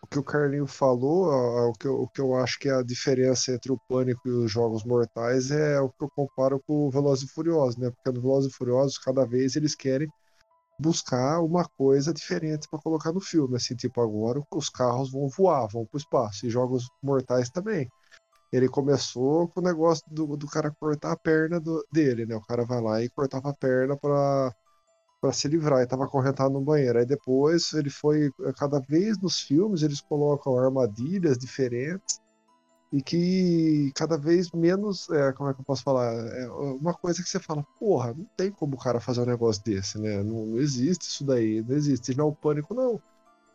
O que o Carlinho falou, o que, eu, o que eu acho que é a diferença entre o Pânico e os Jogos Mortais é o que eu comparo com o Velozes e Furiosos, né? Porque no Velozes e Furiosos, cada vez eles querem buscar uma coisa diferente para colocar no filme. Assim, tipo, agora os carros vão voar, vão pro espaço. E Jogos Mortais também. Ele começou com o negócio do, do cara cortar a perna do- dele, né? O cara vai lá e cortava a perna para para se livrar e tava acorrentado no banheiro. Aí depois ele foi cada vez nos filmes eles colocam armadilhas diferentes e que cada vez menos, é, como é que eu posso falar, é uma coisa que você fala, porra, não tem como o cara fazer um negócio desse, né? Não, não existe isso daí, não existe. Já o pânico não.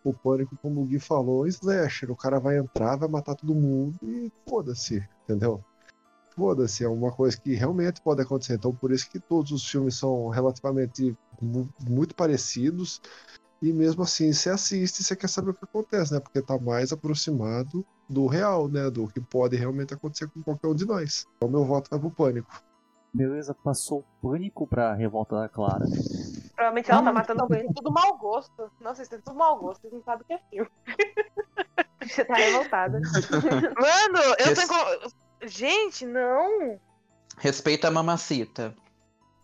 O pânico, como o Gui falou, é slasher, o cara vai entrar, vai matar todo mundo e foda-se, entendeu? Foda-se, é uma coisa que realmente pode acontecer. Então, por isso que todos os filmes são relativamente mu- muito parecidos. E mesmo assim, você assiste e você quer saber o que acontece, né? Porque tá mais aproximado do real, né? Do que pode realmente acontecer com qualquer um de nós. Então, meu voto vai pro pânico. Beleza, passou o Pânico pra Revolta da Clara. Provavelmente ela tá matando com ele. Tudo mau gosto. Nossa, isso é tudo mau gosto. Vocês não sabem o que é filme. Você tá revoltada. Mano, eu Esse- tenho. Gente, não. Respeita a mamacita.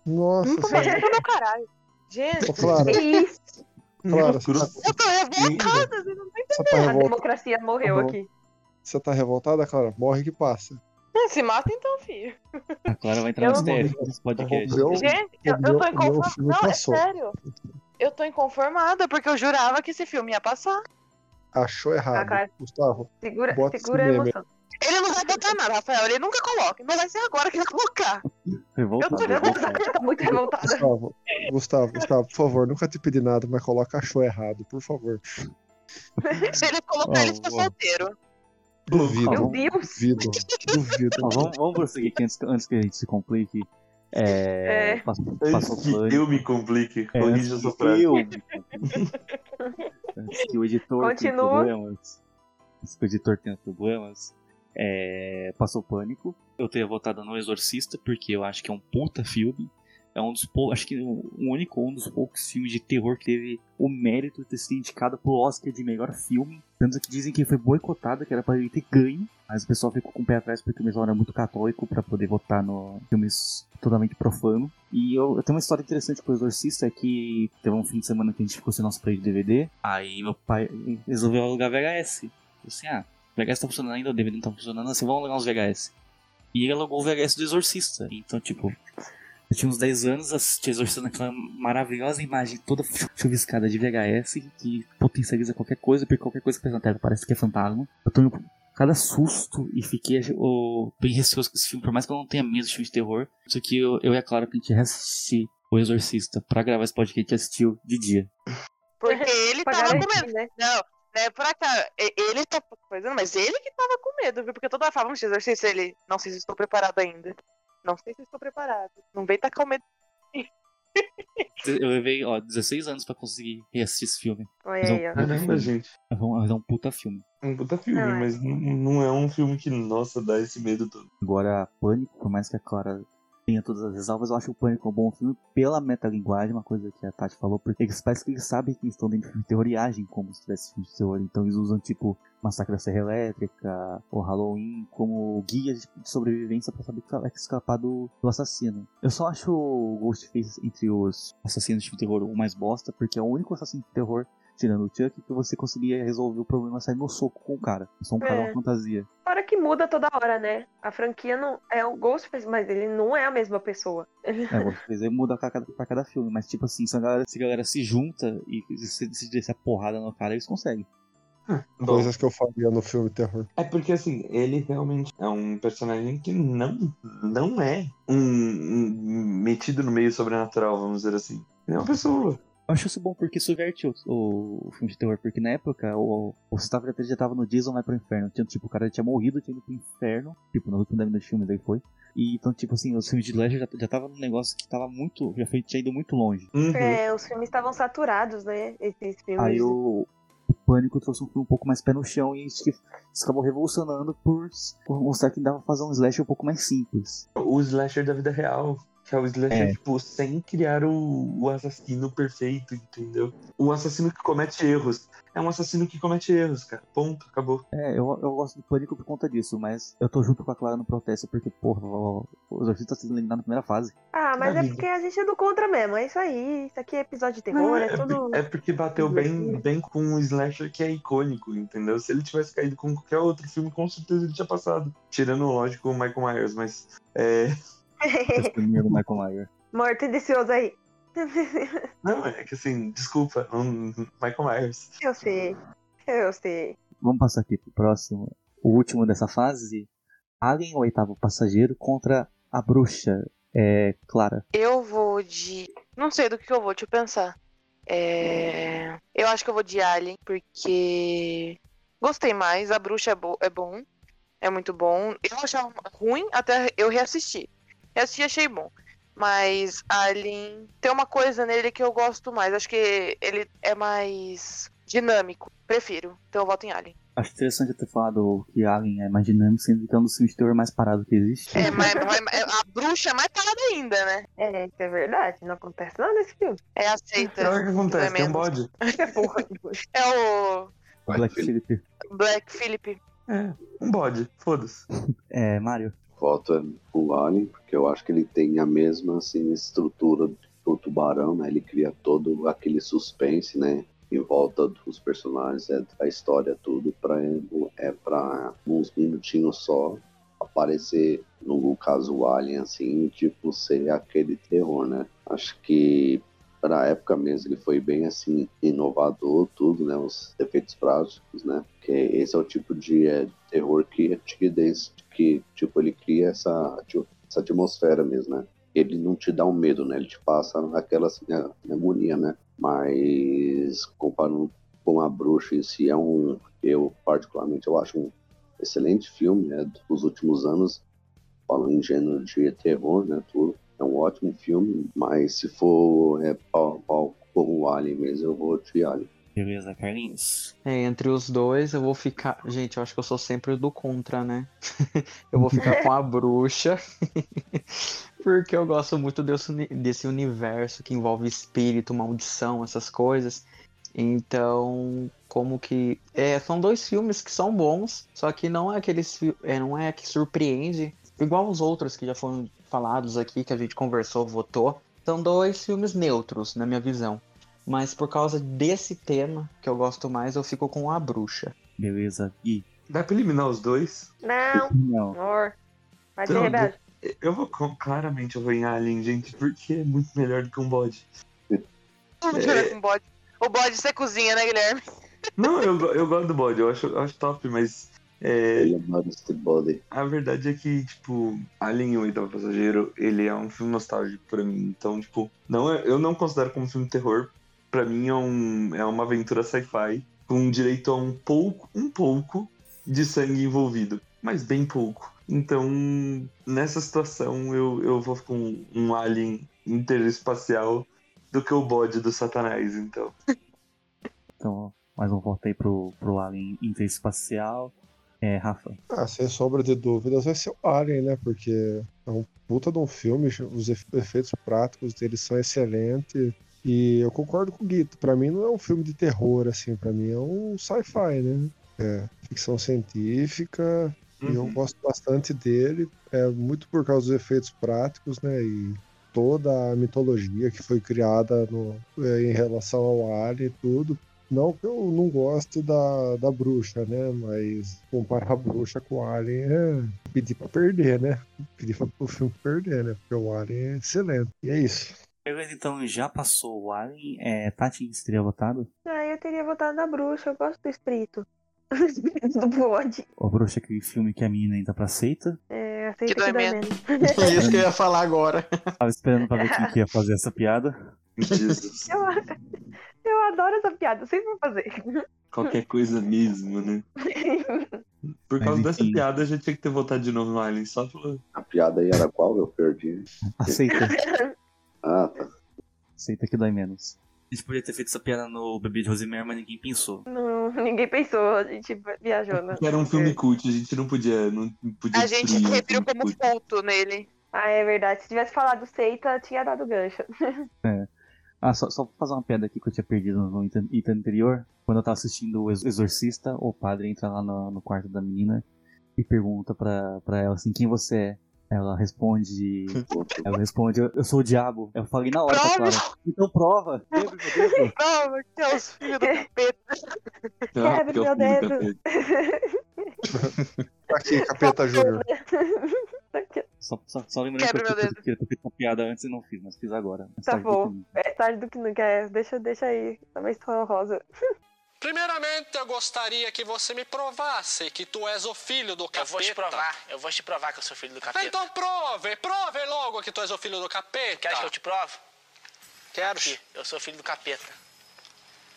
Nossa Não senhora. é do meu caralho. Gente, Ô, Clara, Que isso? Clara, você tá, eu tô revoltada, você não tá você tá A democracia morreu Tá aqui. Você tá revoltada, Clara? Morre que passa. Se mata então, filho. A Clara vai entrar no Eu- STF nesse podcast. Eu- Gente, eu, eu tô inconformada. Não, é sério. Eu tô inconformada, porque eu jurava que esse filme ia passar. Achou errado. Gustavo, Segura, Bota segura a emoção. Ele não vai botar nada, Rafael. Ele nunca coloca. Não vai ser agora que ele vai colocar. Revoltado, Eu tô revoltado. Eu tô muito revoltada. Gustavo, Gustavo, Gustavo, por favor, nunca te pedi nada, mas coloca achou errado, por favor. Se ele colocar, ele fica ó. solteiro. Duvido, Meu vamos- Deus. duvido, duvido. Vamos, vamos prosseguir aqui antes, antes que a gente se complique. É, É. Passou, Antes passou que pânico. eu me complique, É, corrija antes essa que frase. eu- Antes que o editor tenha Continua. problemas. Antes que o editor tenha problemas. é, passou pânico. Eu teria votado no Exorcista, porque eu acho que é um puta filme. É um dos poucos, acho que o único, um dos poucos filmes de terror que teve o mérito de ter sido indicado pro Oscar de melhor filme. Tanto que dizem que foi boicotado, que era pra ele ter ganho. Mas o pessoal ficou com o pé atrás porque o pessoal era muito católico pra poder votar no filmes totalmente profano. E eu, eu tenho uma história interessante com o Exorcista, é que teve um fim de semana que a gente ficou sem nosso play de DVD. Aí meu pai resolveu alugar VHS. Eu assim, ah, o VHS tá funcionando ainda, o DVD não tá funcionando, assim, vamos alugar uns VHS. E ele alugou o VHS do Exorcista. Então, tipo, eu tinha uns 10 anos, assisti Exorcista naquela maravilhosa imagem toda chuviscada de VHS, que potencializa qualquer coisa, porque qualquer coisa que faz na tela parece que é fantasma. Eu tô indo cada susto e fiquei oh, bem receoso com esse filme, por mais que eu não tenha medo de filme de terror. Isso aqui eu, eu e a Clara, que a gente reassistir o Exorcista pra gravar esse podcast, a gente assistiu de dia. Porque ele tava com medo. né? Não, não é por acaso. E- Ele tá fazendo, mas ele que tava com medo, viu? Porque toda hora falava, vamos exercício, ele. Não sei se estou preparado ainda. Não sei se estou preparado. Não vem tacar o medo. Eu levei, ó, 16 anos pra conseguir reassistir esse filme. Olha Mas é um aí, ó. Caramba, gente. É um, mas é um puta filme. É um puta filme, Não, é. mas não, não é um filme que, nossa, dá esse medo todo. Agora, Pânico, por mais que a Clara tenha todas as ressalvas, eu acho o Pânico um bom filme pela metalinguagem, uma coisa que a Tati falou, porque eles parece que eles sabem que eles estão dentro de filme de terror e agem como se tivesse filme de terror. Então eles usam, tipo, Massacre da Serra Elétrica ou Halloween como guia de sobrevivência pra saber que escapar do, do assassino. Eu só acho o Ghostface entre os assassinos de terror o mais bosta, porque é o único assassino de terror tirando o Chuck, que você conseguia resolver o problema saindo no soco com o cara. Só um cara É. uma fantasia. Fora que muda toda hora, né? A franquia não é o Ghostface, mas ele não é a mesma pessoa. É, vou fazer muda pra cada, pra cada filme, mas tipo assim, se a galera se, a galera se junta e se, se descer a porrada no cara, eles conseguem. Coisas que eu faria no filme terror. É porque assim, ele realmente é um personagem que não, não é um, um metido no meio sobrenatural, vamos dizer assim. Ele é uma pessoa. Eu acho isso bom porque subverte o, o, filme de terror, porque na época o, o Gustavo já, tava no Jason vai pro inferno. Tinha, tipo, o cara já tinha morrido, tinha ido pro inferno, tipo, no último da dos filmes aí foi. E então, tipo assim, os filmes de Ledger já, já tava num negócio que tava muito. Já foi, tinha ido muito longe. Uhum. É, os filmes estavam saturados, né? Esses filmes. Aí o Pânico trouxe um filme um pouco mais pé no chão e acho que isso acabou revolucionando por, por mostrar que dava pra fazer um slash um pouco mais simples. O slasher da vida real. Que é o slasher, É. tipo, sem criar o, o assassino perfeito, entendeu? O assassino que comete erros. É um assassino que comete erros, cara. Ponto, acabou. É, eu, eu gosto do Pânico por conta disso, mas eu tô junto com a Clara no protesto, porque, porra, o, o Exorcista tá sendo eliminado na primeira fase. Ah, mas é Amigo. porque a gente é do contra mesmo. É isso aí. Isso aqui é episódio de terror, é, por- tudo. é porque bateu bem, bem com um slasher que é icônico, entendeu? Se ele tivesse caído com qualquer outro filme, com certeza ele tinha passado. Tirando, lógico, o Michael Myers, mas. É... Esse filminho do Michael Myers. Morto e delicioso aí. Não, é que assim, desculpa, um Michael Myers. eu sei. Eu sei. Vamos passar aqui pro próximo. O último dessa fase. Alien, o oitavo passageiro, contra a bruxa. É. Clara. Eu vou de. Não sei do que que eu vou, deixa eu pensar. É... Eu acho que eu vou de Alien, porque. Gostei mais, a bruxa é, bo- é bom. É muito bom. Eu achava ruim até eu reassistir. Reassisti e achei bom. Mas Alien tem uma coisa nele que eu gosto mais. Acho que ele é mais dinâmico. Prefiro. Então eu voto em Alien. Acho interessante eu ter falado que Alien é mais dinâmico, sendo que é um dos filmes de terror mais parado que existe. É, mas, mas- a bruxa é mais parada ainda, né? É, isso é verdade. Não acontece nada nesse filme. É aceita. Olha o que acontece, tem um bode. É o Black Phillip. Black Phillip. É, um bode, foda-se. É, Mario. Voto no Alien, porque eu acho que ele tem a mesma assim, estrutura pro tubarão, né? Ele cria todo aquele suspense, né? Em volta dos personagens, é, a história, tudo, pra, é pra uns minutinhos só aparecer, no caso o Alien, assim, tipo, ser aquele terror, né? Acho que para a época mesmo ele foi bem assim inovador tudo né os efeitos práticos né que esse é o tipo de é, terror que antiguidez que tipo ele cria essa essa atmosfera mesmo né? Ele não te dá um medo né? Ele te passa aquela assim, agonia né? Mas comparando com a bruxa em si é um eu particularmente eu acho um excelente filme né? Dos últimos anos falando em gênero de terror né? Tudo. É um ótimo filme, mas se for é, pau, pau com o Alien mesmo, eu vou de Alien. Beleza, Carlinhos. É, entre os dois eu vou ficar. Gente, eu acho que eu sou sempre do contra, né? eu vou ficar com a bruxa. porque eu gosto muito desse, uni- desse universo que envolve espírito, maldição, essas coisas. Então, como que. É, são dois filmes que são bons, só que não é aqueles. É, não é que surpreende. Igual os outros que já foram falados aqui, que a gente conversou, votou. São dois filmes neutros, na minha visão. Mas por causa desse tema que eu gosto mais, eu fico com a bruxa. Beleza, Gui. Dá pra eliminar os dois? Não, Não. amor. Vai ter Não, rebelde. Eu vou, claramente eu vou em Alien, gente, porque é muito melhor do que um bode. Mentira com bode. O bode você cozinha, né, Guilherme? Não, eu, eu gosto do bode, eu acho, eu acho top, mas é, Ele adora esse body. a verdade é que, tipo, Alien e o Oitavo Passageiro, ele é um filme nostálgico pra mim. Então, tipo, não é, eu não considero como filme de terror. Pra mim é, um, é uma aventura sci-fi com direito a um pouco, um pouco de sangue envolvido, mas bem pouco. Então, nessa situação, eu, eu vou com um Alien interespacial do que o bode do Satanás, então. Então, mais um voto aí pro, pro Alien Interespacial. É, Rafa. Ah, sem sombra de dúvidas, vai ser o Alien, né? Porque é um puta de um filme, os efe- efeitos práticos dele são excelentes. E eu concordo com o Guito, pra mim não é um filme de terror, assim, pra mim é um sci-fi, né? É ficção científica, e eu Uhum. gosto bastante dele, é muito por causa dos efeitos práticos, né? E toda a mitologia que foi criada no, é, em relação ao Alien e tudo. Não que eu não goste da, da bruxa, né? Mas comparar a bruxa com o Alien é pedir pra perder, né? Pedir pra, pro filme perder, né? Porque o Alien é excelente. E é isso. Beleza, então já passou o Alien. É, Tati, você teria votado? Ah, eu teria votado na bruxa, eu gosto do espírito. O espírito do bode. O Bruxa, é aquele filme que a menina entra pra seita. É, aceita Que que dói menos. É isso que eu ia falar agora. Tava esperando pra ver quem que ia fazer essa piada. Jesus. Eu, eu adoro essa piada, eu sempre vou fazer. Qualquer coisa mesmo, né? Por Mas causa dessa enfim. piada, eu já tinha que ter votado de novo no Alien, só pela... A piada aí era qual? Eu perdi. Aceita. Ah, tá. Aceita que dói menos. A gente podia ter feito essa piada no Bebê de Rosemary, mas ninguém pensou. Não, ninguém pensou, a gente viajou, né? Era um filme cult, a gente não podia, não podia A gente um revirou filme como cult. culto nele. Ah, é verdade. Se tivesse falado seita, tinha dado gancho. Ah, só, só pra fazer uma piada aqui que eu tinha perdido no item anterior. Quando eu tava assistindo o Ex- Exorcista, o padre entra lá no, no quarto da menina e pergunta pra, pra ela assim, quem você é? Ela responde. ela responde, eu, eu sou o diabo. Eu falei na hora pra Prova! Clara. Então prova! Quebre meu dedo. Não, que é os filhos do capeta. É o meu dedo. Aqui, Capeta Júnior. Só, só, só lembrando que Quebra eu meu tinha- feito uma piada antes e não fiz, mas fiz agora. Tá bom. É tarde do que nunca. É, deixa, deixa aí. Também estou rosa. Primeiramente, eu gostaria que você me provasse que tu és o filho do capeta. Eu vou te provar, eu vou te provar que eu sou filho do capeta. Então prove, prove logo que tu és o filho do capeta. Quer que eu te prove? Quero. Aqui, eu sou filho do capeta.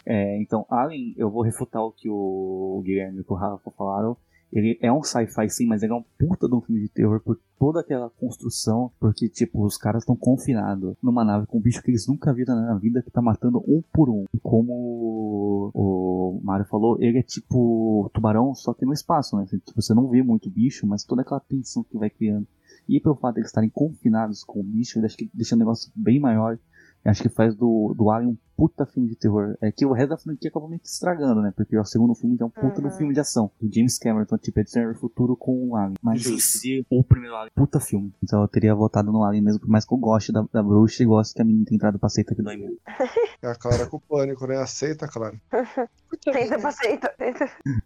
É, então, Alien, eu vou refutar o que o Guilherme e o Rafa falaram. Ele é um sci-fi sim, mas ele é um puta de um filme de terror por toda aquela construção, porque, tipo, os caras estão confinados numa nave com um bicho que eles nunca viram na vida, que tá matando um por um. E como o Mario falou, ele é tipo tubarão, só que no espaço, né? Assim, tipo, você não vê muito bicho, mas toda aquela tensão que vai criando. E pelo fato de eles estarem confinados com o bicho, ele deixa o negócio bem maior. Acho que faz do, do Alien um puta filme de terror. É que o resto da franquia acabou meio que estragando, né? Porque o segundo filme já é um puta Uhum. do filme de ação. Do James Cameron, então tipo, é do Futuro com o Alien. Mas si, o primeiro Alien, puta filme. Então eu teria votado no Alien mesmo, por mais que eu goste da, da bruxa e goste que a menina tenha entrado pra seita que dói muito. É a Clara com pânico, né? Aceita, Clara. Tenta, aceita, tenta.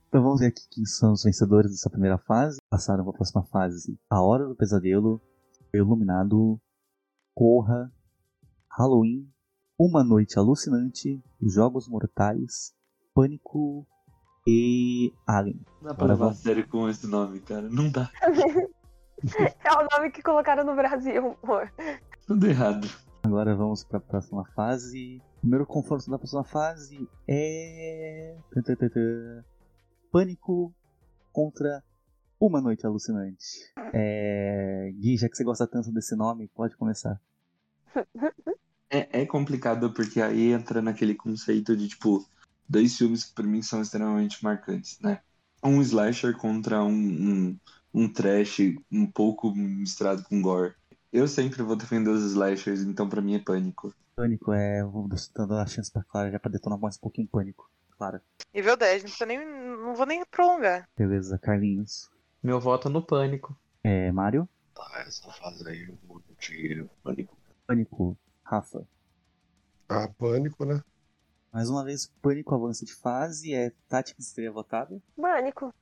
Então vamos ver aqui quem são os vencedores dessa primeira fase. Passaram para a próxima fase. A Hora do Pesadelo, Iluminado, Corra, Halloween, Uma Noite Alucinante, Jogos Mortais, Pânico e Alien. Não dá pra levar a sério com esse nome, cara. Não dá. É o nome que colocaram no Brasil, amor. Tudo errado. Agora vamos para a próxima fase. O primeiro confronto da próxima fase é. Pânico contra Uma Noite Alucinante. É... Gui, já que você gosta tanto desse nome, pode começar. É, é complicado porque aí entra naquele conceito de, tipo, dois filmes que pra mim são extremamente marcantes, né? Um slasher contra um, um, um trash um pouco misturado com gore. Eu sempre vou defender os slashers, então pra mim é pânico. Pânico é. Vou dando a chance pra Clara já pra detonar mais um pouquinho pânico. Clara. Nível 10, não, nem, não vou nem prolongar. Beleza, Carlinhos. Meu voto no pânico. É. Mário. Tá, essa fase aí eu vou de pânico. Pânico. Rafa. Ah, pânico, né? Mais uma vez, Pânico avança de fase. É Tati que você teria votado. Pânico.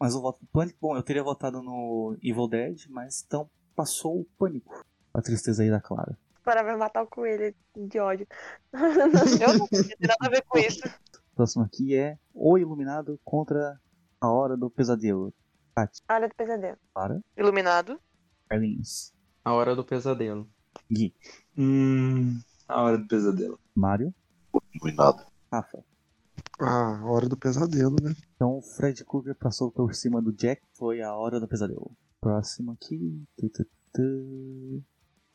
Mas o voto do Pânico, bom, eu teria votado no Evil Dead, mas então passou o Pânico. A tristeza aí da Clara. Para vai matar o coelho de ódio. Eu não tenho nada a ver com isso. Próximo aqui é O Iluminado contra A Hora do Pesadelo. Tati, Hora do pesadelo. Clara, Iluminado. Carlinhos, A hora do pesadelo. Gui, Hum. A hora do pesadelo. Mário, Iluminado. Rafa. Ah, hora do pesadelo, né? Então o Fred Krueger passou por cima do Jack, foi A Hora do Pesadelo. Próximo aqui.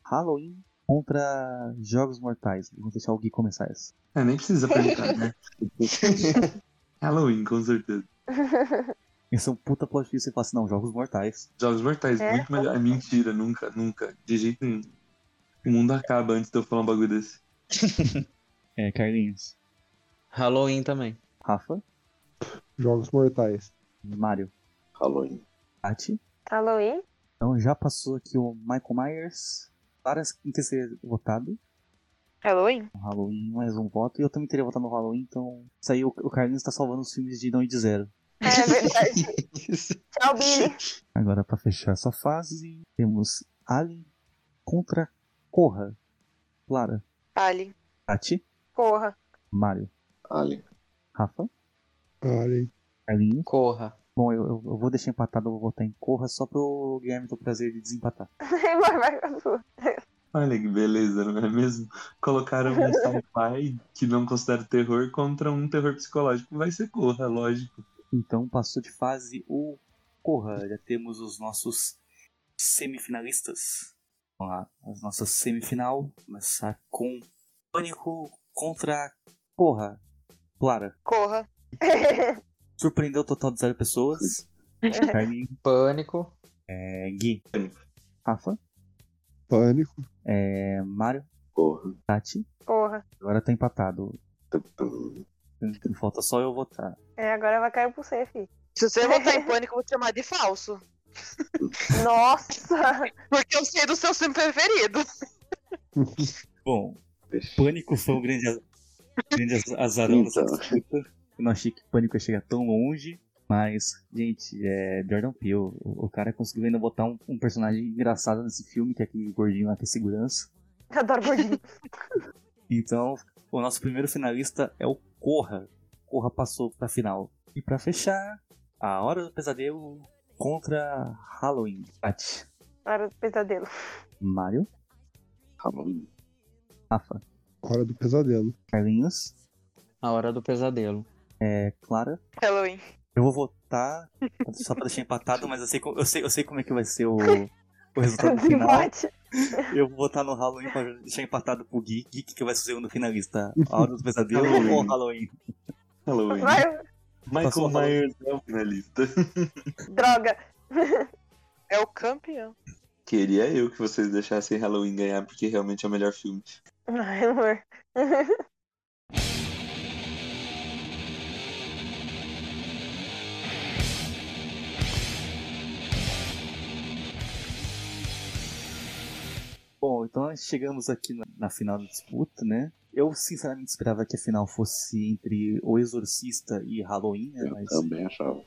Halloween contra Jogos Mortais. Vou deixar o Gui começar essa. É, nem precisa perguntar, né? Halloween, com certeza. Esse é um puta plot twist. Você fala assim, não, Jogos Mortais. Jogos Mortais, É? muito melhor. É mentira, nunca, nunca. De jeito nenhum. O mundo acaba antes de eu falar um bagulho desse. É, Carlinhos. Halloween também. Rafa. Jogos Mortais. Mário. Halloween. Tati. Halloween? Então já passou aqui o Michael Myers. Várias em terceiro votado. Halloween? Halloween, mais um voto. E eu também teria votado no Halloween, então. Isso aí o, Carlinhos tá salvando os filmes de não ir de zero. É verdade. Tchau, Billy. Agora pra fechar essa fase, temos Alien contra Corra. Clara. Alien. Tati. Corra. Mário. Alien. Rafa. Alien. Carlinhos. Corra. Bom, eu, eu, eu vou deixar empatado, eu vou votar em Corra só pro Guilherme ter o prazer de desempatar. vai, vai. Olha que beleza, não é mesmo? Colocaram um sci-fi que não considera terror contra um terror psicológico. Vai ser corra, lógico. Então passou de fase o Corra. Já temos os nossos semifinalistas. Vamos lá, as nossas semifinal. Começar com Pânico contra Corra. Clara. Corra. Surpreendeu o total de zero pessoas. Carlinhos. Pânico. É, Gui. Rafa. Pânico. É, Mário. Corra. Tati. Corra. Agora tá empatado. Falta só eu votar. É, agora vai cair pro você. Se você votar em pânico, eu vou te chamar de falso. Nossa! Porque eu sei do seu filme preferido. Bom, Pânico foi um grande, grande az- azarão Então. disputa. Eu não achei que Pânico ia chegar tão longe. Mas, gente, é Jordan Peele. O, o cara conseguiu ainda botar um, um personagem engraçado nesse filme, que é aquele gordinho lá que é segurança. Adoro gordinho. Então, o nosso primeiro finalista é o Corra. Corra passou pra final. E pra fechar, a Hora do Pesadelo contra Halloween. Tati, Hora do pesadelo. Mario, Halloween. Rafa, Hora do pesadelo. Carlinhos, A hora do pesadelo. é, Clara. Halloween. Eu vou votar só pra deixar empatado, mas eu sei, eu sei, eu sei como é que vai ser o, o resultado final. Eu vou votar no Halloween pra deixar empatado pro Gui. Gui que vai ser o segundo finalista. A Hora do Pesadelo Halloween. ou Halloween? Halloween. Vai, Michael Myers é o finalista. droga. É o campeão. Queria eu que vocês deixassem Halloween ganhar, porque realmente é o melhor filme. Ai, amor. Bom, então nós chegamos aqui na, na final da disputa, né? Eu sinceramente esperava que a final fosse entre O Exorcista e Halloween, né? Eu Mas, também achava.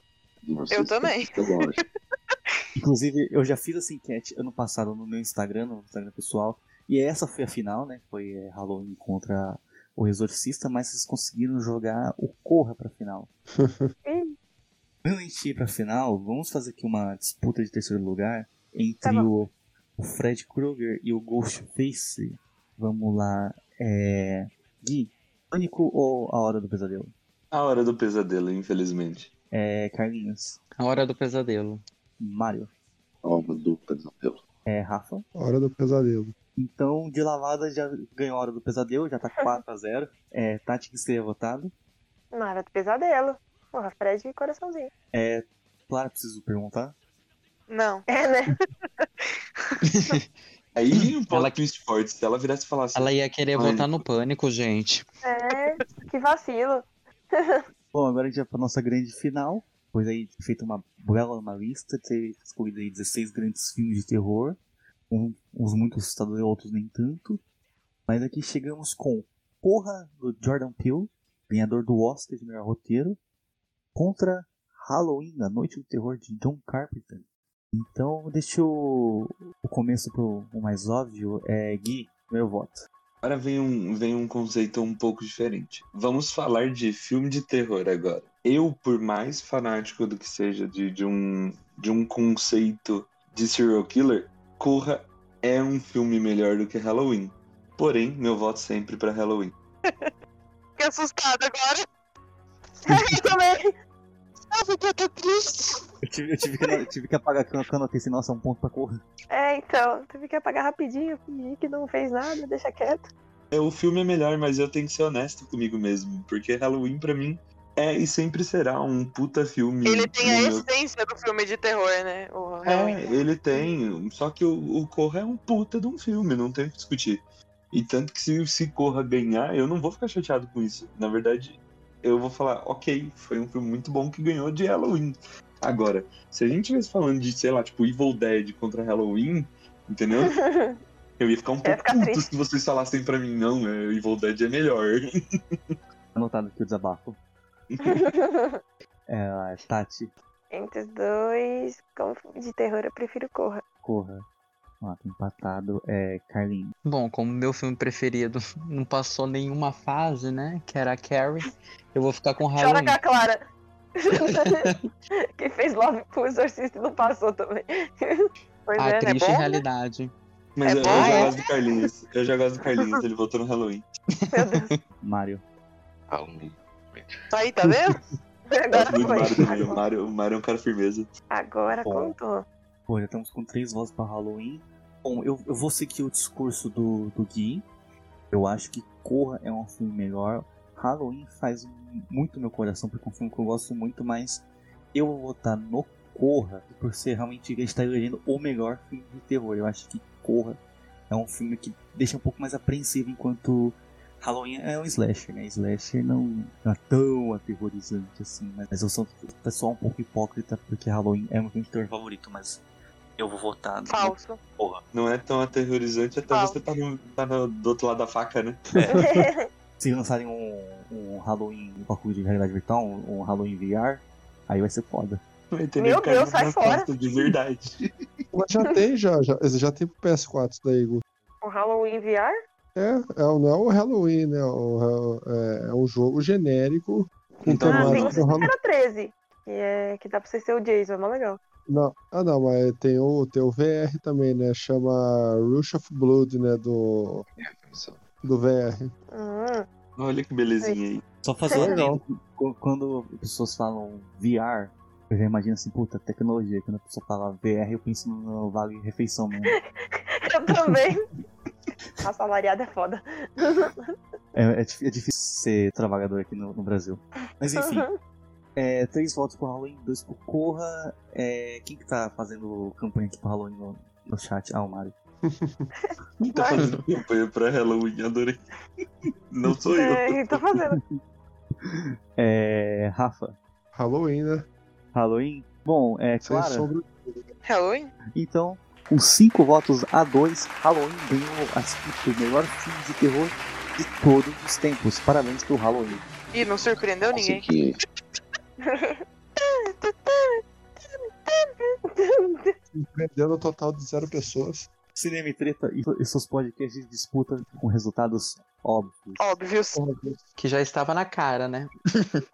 Eu também. inclusive, eu já fiz essa enquete ano passado no meu Instagram, no Instagram pessoal. E essa foi a final, né? Foi é, Halloween contra O Exorcista, mas vocês conseguiram jogar o Corra pra final. Antes de ir pra final, vamos fazer aqui uma disputa de terceiro lugar entre Tá o, o Fred Krueger e o Ghostface. Vamos lá. É... Gui, Pânico ou A Hora do Pesadelo? A hora do pesadelo, infelizmente. É, Carlinhos, A hora do pesadelo. Mário, Alma do pesadelo. é, Rafa. Hora do pesadelo. Então, de lavada já ganhou a Hora do Pesadelo, já tá 4x0. É, Tati que seria votado. Na hora do pesadelo. Porra, Fred e coraçãozinho. É, claro, preciso perguntar. Não. É, né? Aí um plot Ela- twist forte. Se ela virasse e falasse. Ela ia querer Ai. votar no pânico, gente. É, que vacilo. Bom, agora a gente vai pra nossa grande final. Pois aí, feita uma bela uma lista, ter escolhido aí 16 grandes filmes de terror. Um- uns muito assustadores, outros nem tanto. Mas aqui chegamos com Porra, do Jordan Peele, ganhador do Oscar de melhor roteiro, contra Halloween, a Noite do Terror de John Carpenter. Então, deixa o, o começo pro o mais óbvio. É, Gui, meu voto. Agora vem um, vem um conceito um pouco diferente. Vamos falar de filme de terror agora. Eu, por mais fanático do que seja de, de, um, de um conceito de serial killer, Corra é um filme melhor do que Halloween. Porém, meu voto sempre pra Halloween. Fiquei assustada agora. Eu também. Eu fiquei triste. Eu tive, eu tive que, eu tive que apagar anotei assim, nossa, um ponto pra Corra. É, então. Teve que apagar rapidinho, fingir que não fez nada, deixa quieto. É, o filme é melhor, mas eu tenho que ser honesto comigo mesmo. Porque Halloween, pra mim, é e sempre será um puta filme. Ele tem a meu essência do filme de terror, né? O Halloween. É, ele tem. Só que o, o Corra é um puta de um filme, não tem o que discutir. E tanto que se, se Corra ganhar, eu não vou ficar chateado com isso. Na verdade, eu vou falar, ok, foi um filme muito bom que ganhou de Halloween. Agora, se a gente estivesse falando de, sei lá, tipo, Evil Dead contra Halloween, entendeu? Eu ia ficar um pouco ficar puto triste. se vocês falassem pra mim, não, é, Evil Dead é melhor. Anotado aqui o desabafo. É, Tati, Entre os dois, como de terror, eu prefiro Corra. Corra. Ah, tá empatado. É, Carlinhos. Bom, como meu filme preferido não passou nenhuma fase, né? Que era a Carrie, eu vou ficar com Chora Halloween. com a Clara. que fez Love pro Exorcista e não passou também. Pois A é, né? triste Bom, realidade. Mas É eu, eu bom, já é? gosto do Carlinhos. Eu já gosto do Carlinhos, ele votou no Halloween. Meu Deus. Mário. Halloween. Aí, tá vendo? Eu Agora Mário foi. O Mário, o Mário é um cara firmeza. Agora Bom. contou. Pô, já estamos com três votos pra Halloween. Bom, eu, eu vou seguir o discurso do, do Gui. Eu acho que Corra é um filme melhor. Halloween faz muito meu coração, porque é um filme que eu gosto muito, mas eu vou votar no Corra por ser realmente está elegendo o melhor filme de terror. Eu acho que Corra é um filme que deixa um pouco mais apreensivo, enquanto Halloween é um slasher, né? Slasher não, é tão aterrorizante assim, mas eu sou pessoal um pouco hipócrita, porque Halloween é meu filme de terror favorito, mas eu vou votar Falso. Corra. Não é tão aterrorizante até Falso. você tá, no, tá no- do outro lado da faca, né? Se lançarem um, um Halloween um bagulho de realidade virtual, um, um Halloween VR, aí vai ser foda. Meu Deus, sai fora. De verdade. Mas já tem, já, já, já tem pro PS4 isso daí, Gu. o Halloween VR? É, é, o- não é o Halloween, né? O- é, é um jogo genérico com Então, Ah, tem temática o do Halloween. Sexta-feira 13. Que, é, que dá pra você ser o Jason, é mó legal. Não, ah não, mas tem o, tem o VR também, né? Chama Rush of Blood, né? Do, do VR. Hum, Olha que belezinha aí. Só fazer um adendo, quando as pessoas falam VR, eu já imagino assim, puta, tecnologia. Quando a pessoa fala VR, eu penso no Vale Refeição mesmo. eu também. Assalariado é foda. É, é é difícil ser trabalhador aqui no, no Brasil. Mas enfim, é, três votos pro Halloween, dois pro Corra. É, quem que tá fazendo campanha aqui pro Halloween no, no chat? Ah, o Mário. Tá fazendo campanha pra Halloween, adorei. Não sou eu. É, tô fazendo. É, Rafa, Halloween, né? Halloween? Bom, é claro. sombra. Halloween? Então, com 5 votos a 2, Halloween ganhou a disputa do melhor filme de terror de todos os tempos. Parabéns pro Halloween. Ih, não surpreendeu ninguém. Musiquinha. Surpreendendo o total de zero pessoas. Cinema e Treta e seus podcasts de disputa com resultados óbvios. Óbvios. Que já estava na cara, né?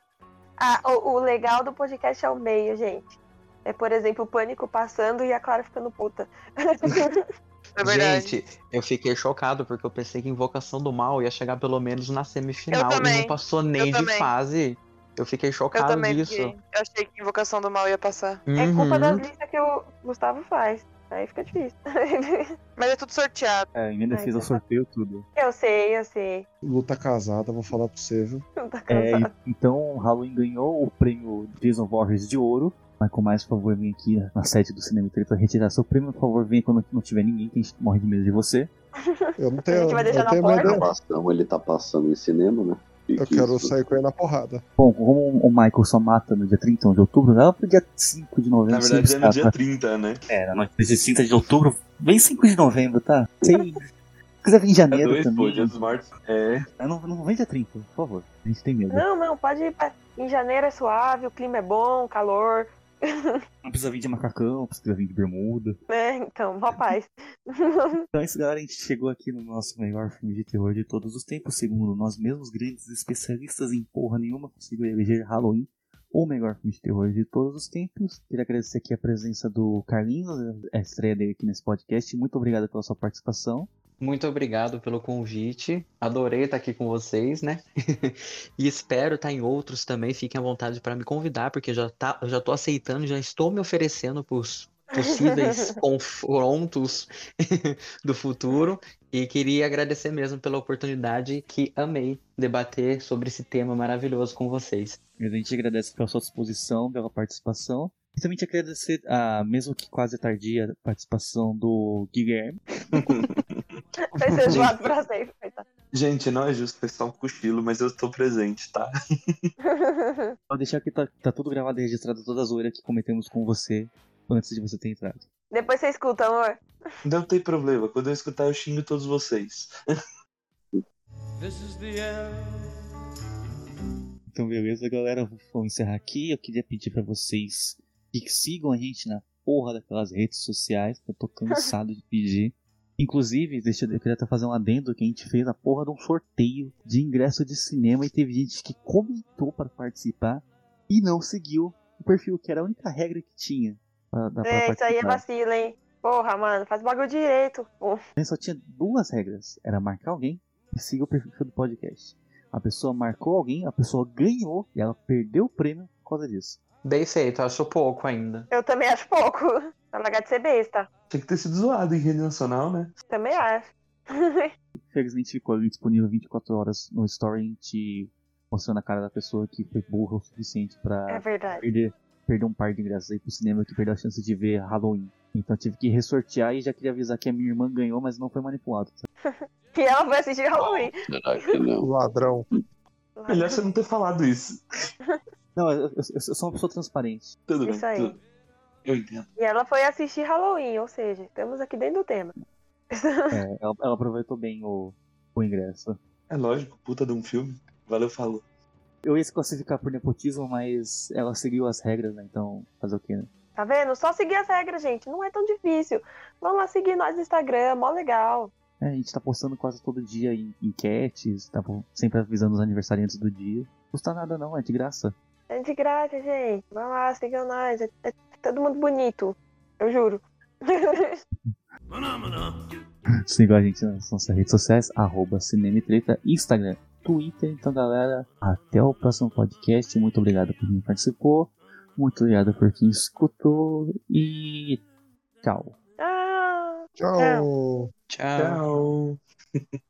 Ah, o, o legal do podcast é o meio, gente. É, por exemplo, o pânico passando e a Clara ficando puta. É verdade. Gente, eu fiquei chocado porque eu pensei que Invocação do Mal ia chegar pelo menos na semifinal e não passou nem eu de também. fase. Eu fiquei Eu chocado também disso. fiquei. Eu achei que Invocação do Mal ia passar. É culpa Uhum. das listas que o Gustavo faz. Aí fica difícil. Mas é tudo sorteado. É, em minha defesa, eu sorteio tudo. eu sei, eu sei. Luta casada, vou falar pra você, viu? Tá É, cansado. e- então, Halloween ganhou o prêmio Jason Voorhees de ouro. Mas com mais, por favor, vem aqui na sede do Cinema e Treta retirar seu prêmio. Por favor, venha quando não tiver ninguém, que a gente morre de medo de você. Eu não A tenho, gente vai deixar eu na porta? ele tá passando em cinema, né? Eu Fique quero isso. sair com ele na porrada. Bom, como o Michael só mata no dia 31 de outubro, ela pro dia 5 de novembro. Na verdade é no dia escapa. 30, né? É, na noite desse 30 de outubro. Vem 5 de novembro, tá? Se quiser vir em É janeiro dois, pô, também. dia dos mortos. É. Não, não vem dia 30, por favor. A gente tem medo. Não, não, pode ir. pra- Em janeiro é suave, o clima é bom, calor. Não precisa vir de macacão, precisa vir de bermuda. É, então, rapaz. Então é isso, galera. A gente chegou aqui no nosso melhor filme de terror de todos os tempos. Segundo nós mesmos, grandes especialistas em porra nenhuma, conseguiu eleger Halloween o melhor filme de terror de todos os tempos. Queria agradecer aqui a presença do Carlinhos, a estreia dele aqui nesse podcast. Muito obrigado pela sua participação. Muito obrigado pelo convite. Adorei estar aqui com vocês, né? e espero estar em outros também. Fiquem à vontade para me convidar, porque já tá, eu já estou aceitando, já estou me oferecendo para os possíveis confrontos do futuro. E queria agradecer mesmo pela oportunidade, que amei debater sobre esse tema maravilhoso com vocês. A gente agradece pela sua disposição, pela participação. E também te agradecer, a, mesmo que quase tardia, a participação do Guilherme. Vai ser zoado pra sempre. Gente, não é justo, só um cochilo, mas eu estou presente, tá? Vou deixar que tá, tá tudo gravado e registrado toda a zoeira que cometemos com você antes de você ter entrado. Depois você escuta, amor. Não tem problema, quando eu escutar eu xingo todos vocês. This is the end. Então, beleza, galera. Vamos encerrar aqui. Eu queria pedir pra vocês que sigam a gente na porra daquelas redes sociais, que eu tô cansado de pedir. Inclusive, deixa eu, queria até fazer um adendo que a gente fez a porra de um sorteio de ingresso de cinema e teve gente que comentou para participar e não seguiu o perfil, que era a única regra que tinha pra, pra É, isso aí é vacilo, hein? Porra, mano, faz o bagulho direito. Pô. A gente só tinha duas regras. Era marcar alguém e seguir o perfil do podcast. A pessoa marcou alguém, a pessoa ganhou e ela perdeu o prêmio por causa disso. Bem feito, acho pouco ainda. Eu também acho pouco. Pra largar de ser besta. Tinha que ter sido zoado em rede nacional, né? Também acho. Infelizmente ficou ali disponível 24 horas no story, a gente mostrando a cara da pessoa que foi burra o suficiente pra É verdade. perder, perder um par de ingressos aí pro cinema que perdeu a chance de ver Halloween. Então tive que ressortear e já queria avisar que a minha irmã ganhou, mas não foi manipulado. E ela vai assistir Halloween. Será que não? Ladrão. Melhor você não ter falado isso. Não, eu, eu- eu sou uma pessoa transparente. Tudo bem, Isso aí. tudo. Eu entendo. E ela foi assistir Halloween, ou seja, estamos aqui dentro do tema. É, ela, ela aproveitou bem o, o ingresso. É lógico, puta de um filme. Valeu, falou. Eu ia se classificar por nepotismo, mas ela seguiu as regras, né? Então, fazer o quê, né? Tá vendo? Só seguir as regras, gente. Não é tão difícil. Vamos lá seguir nós no Instagram, mó legal. É, a gente tá postando quase todo dia em enquetes, tá sempre avisando os aniversariantes do dia. Não custa nada não, é de graça. É de graça, gente. Vamos lá, sigam nós. É, é todo mundo bonito. Eu juro. Sigam a gente nas nossas redes sociais, arroba Cinema Treta, Instagram, Twitter. Então, galera, até o próximo podcast. Muito obrigado por quem participou. Muito obrigado por quem escutou. E tchau. ah, Tchau. Tchau.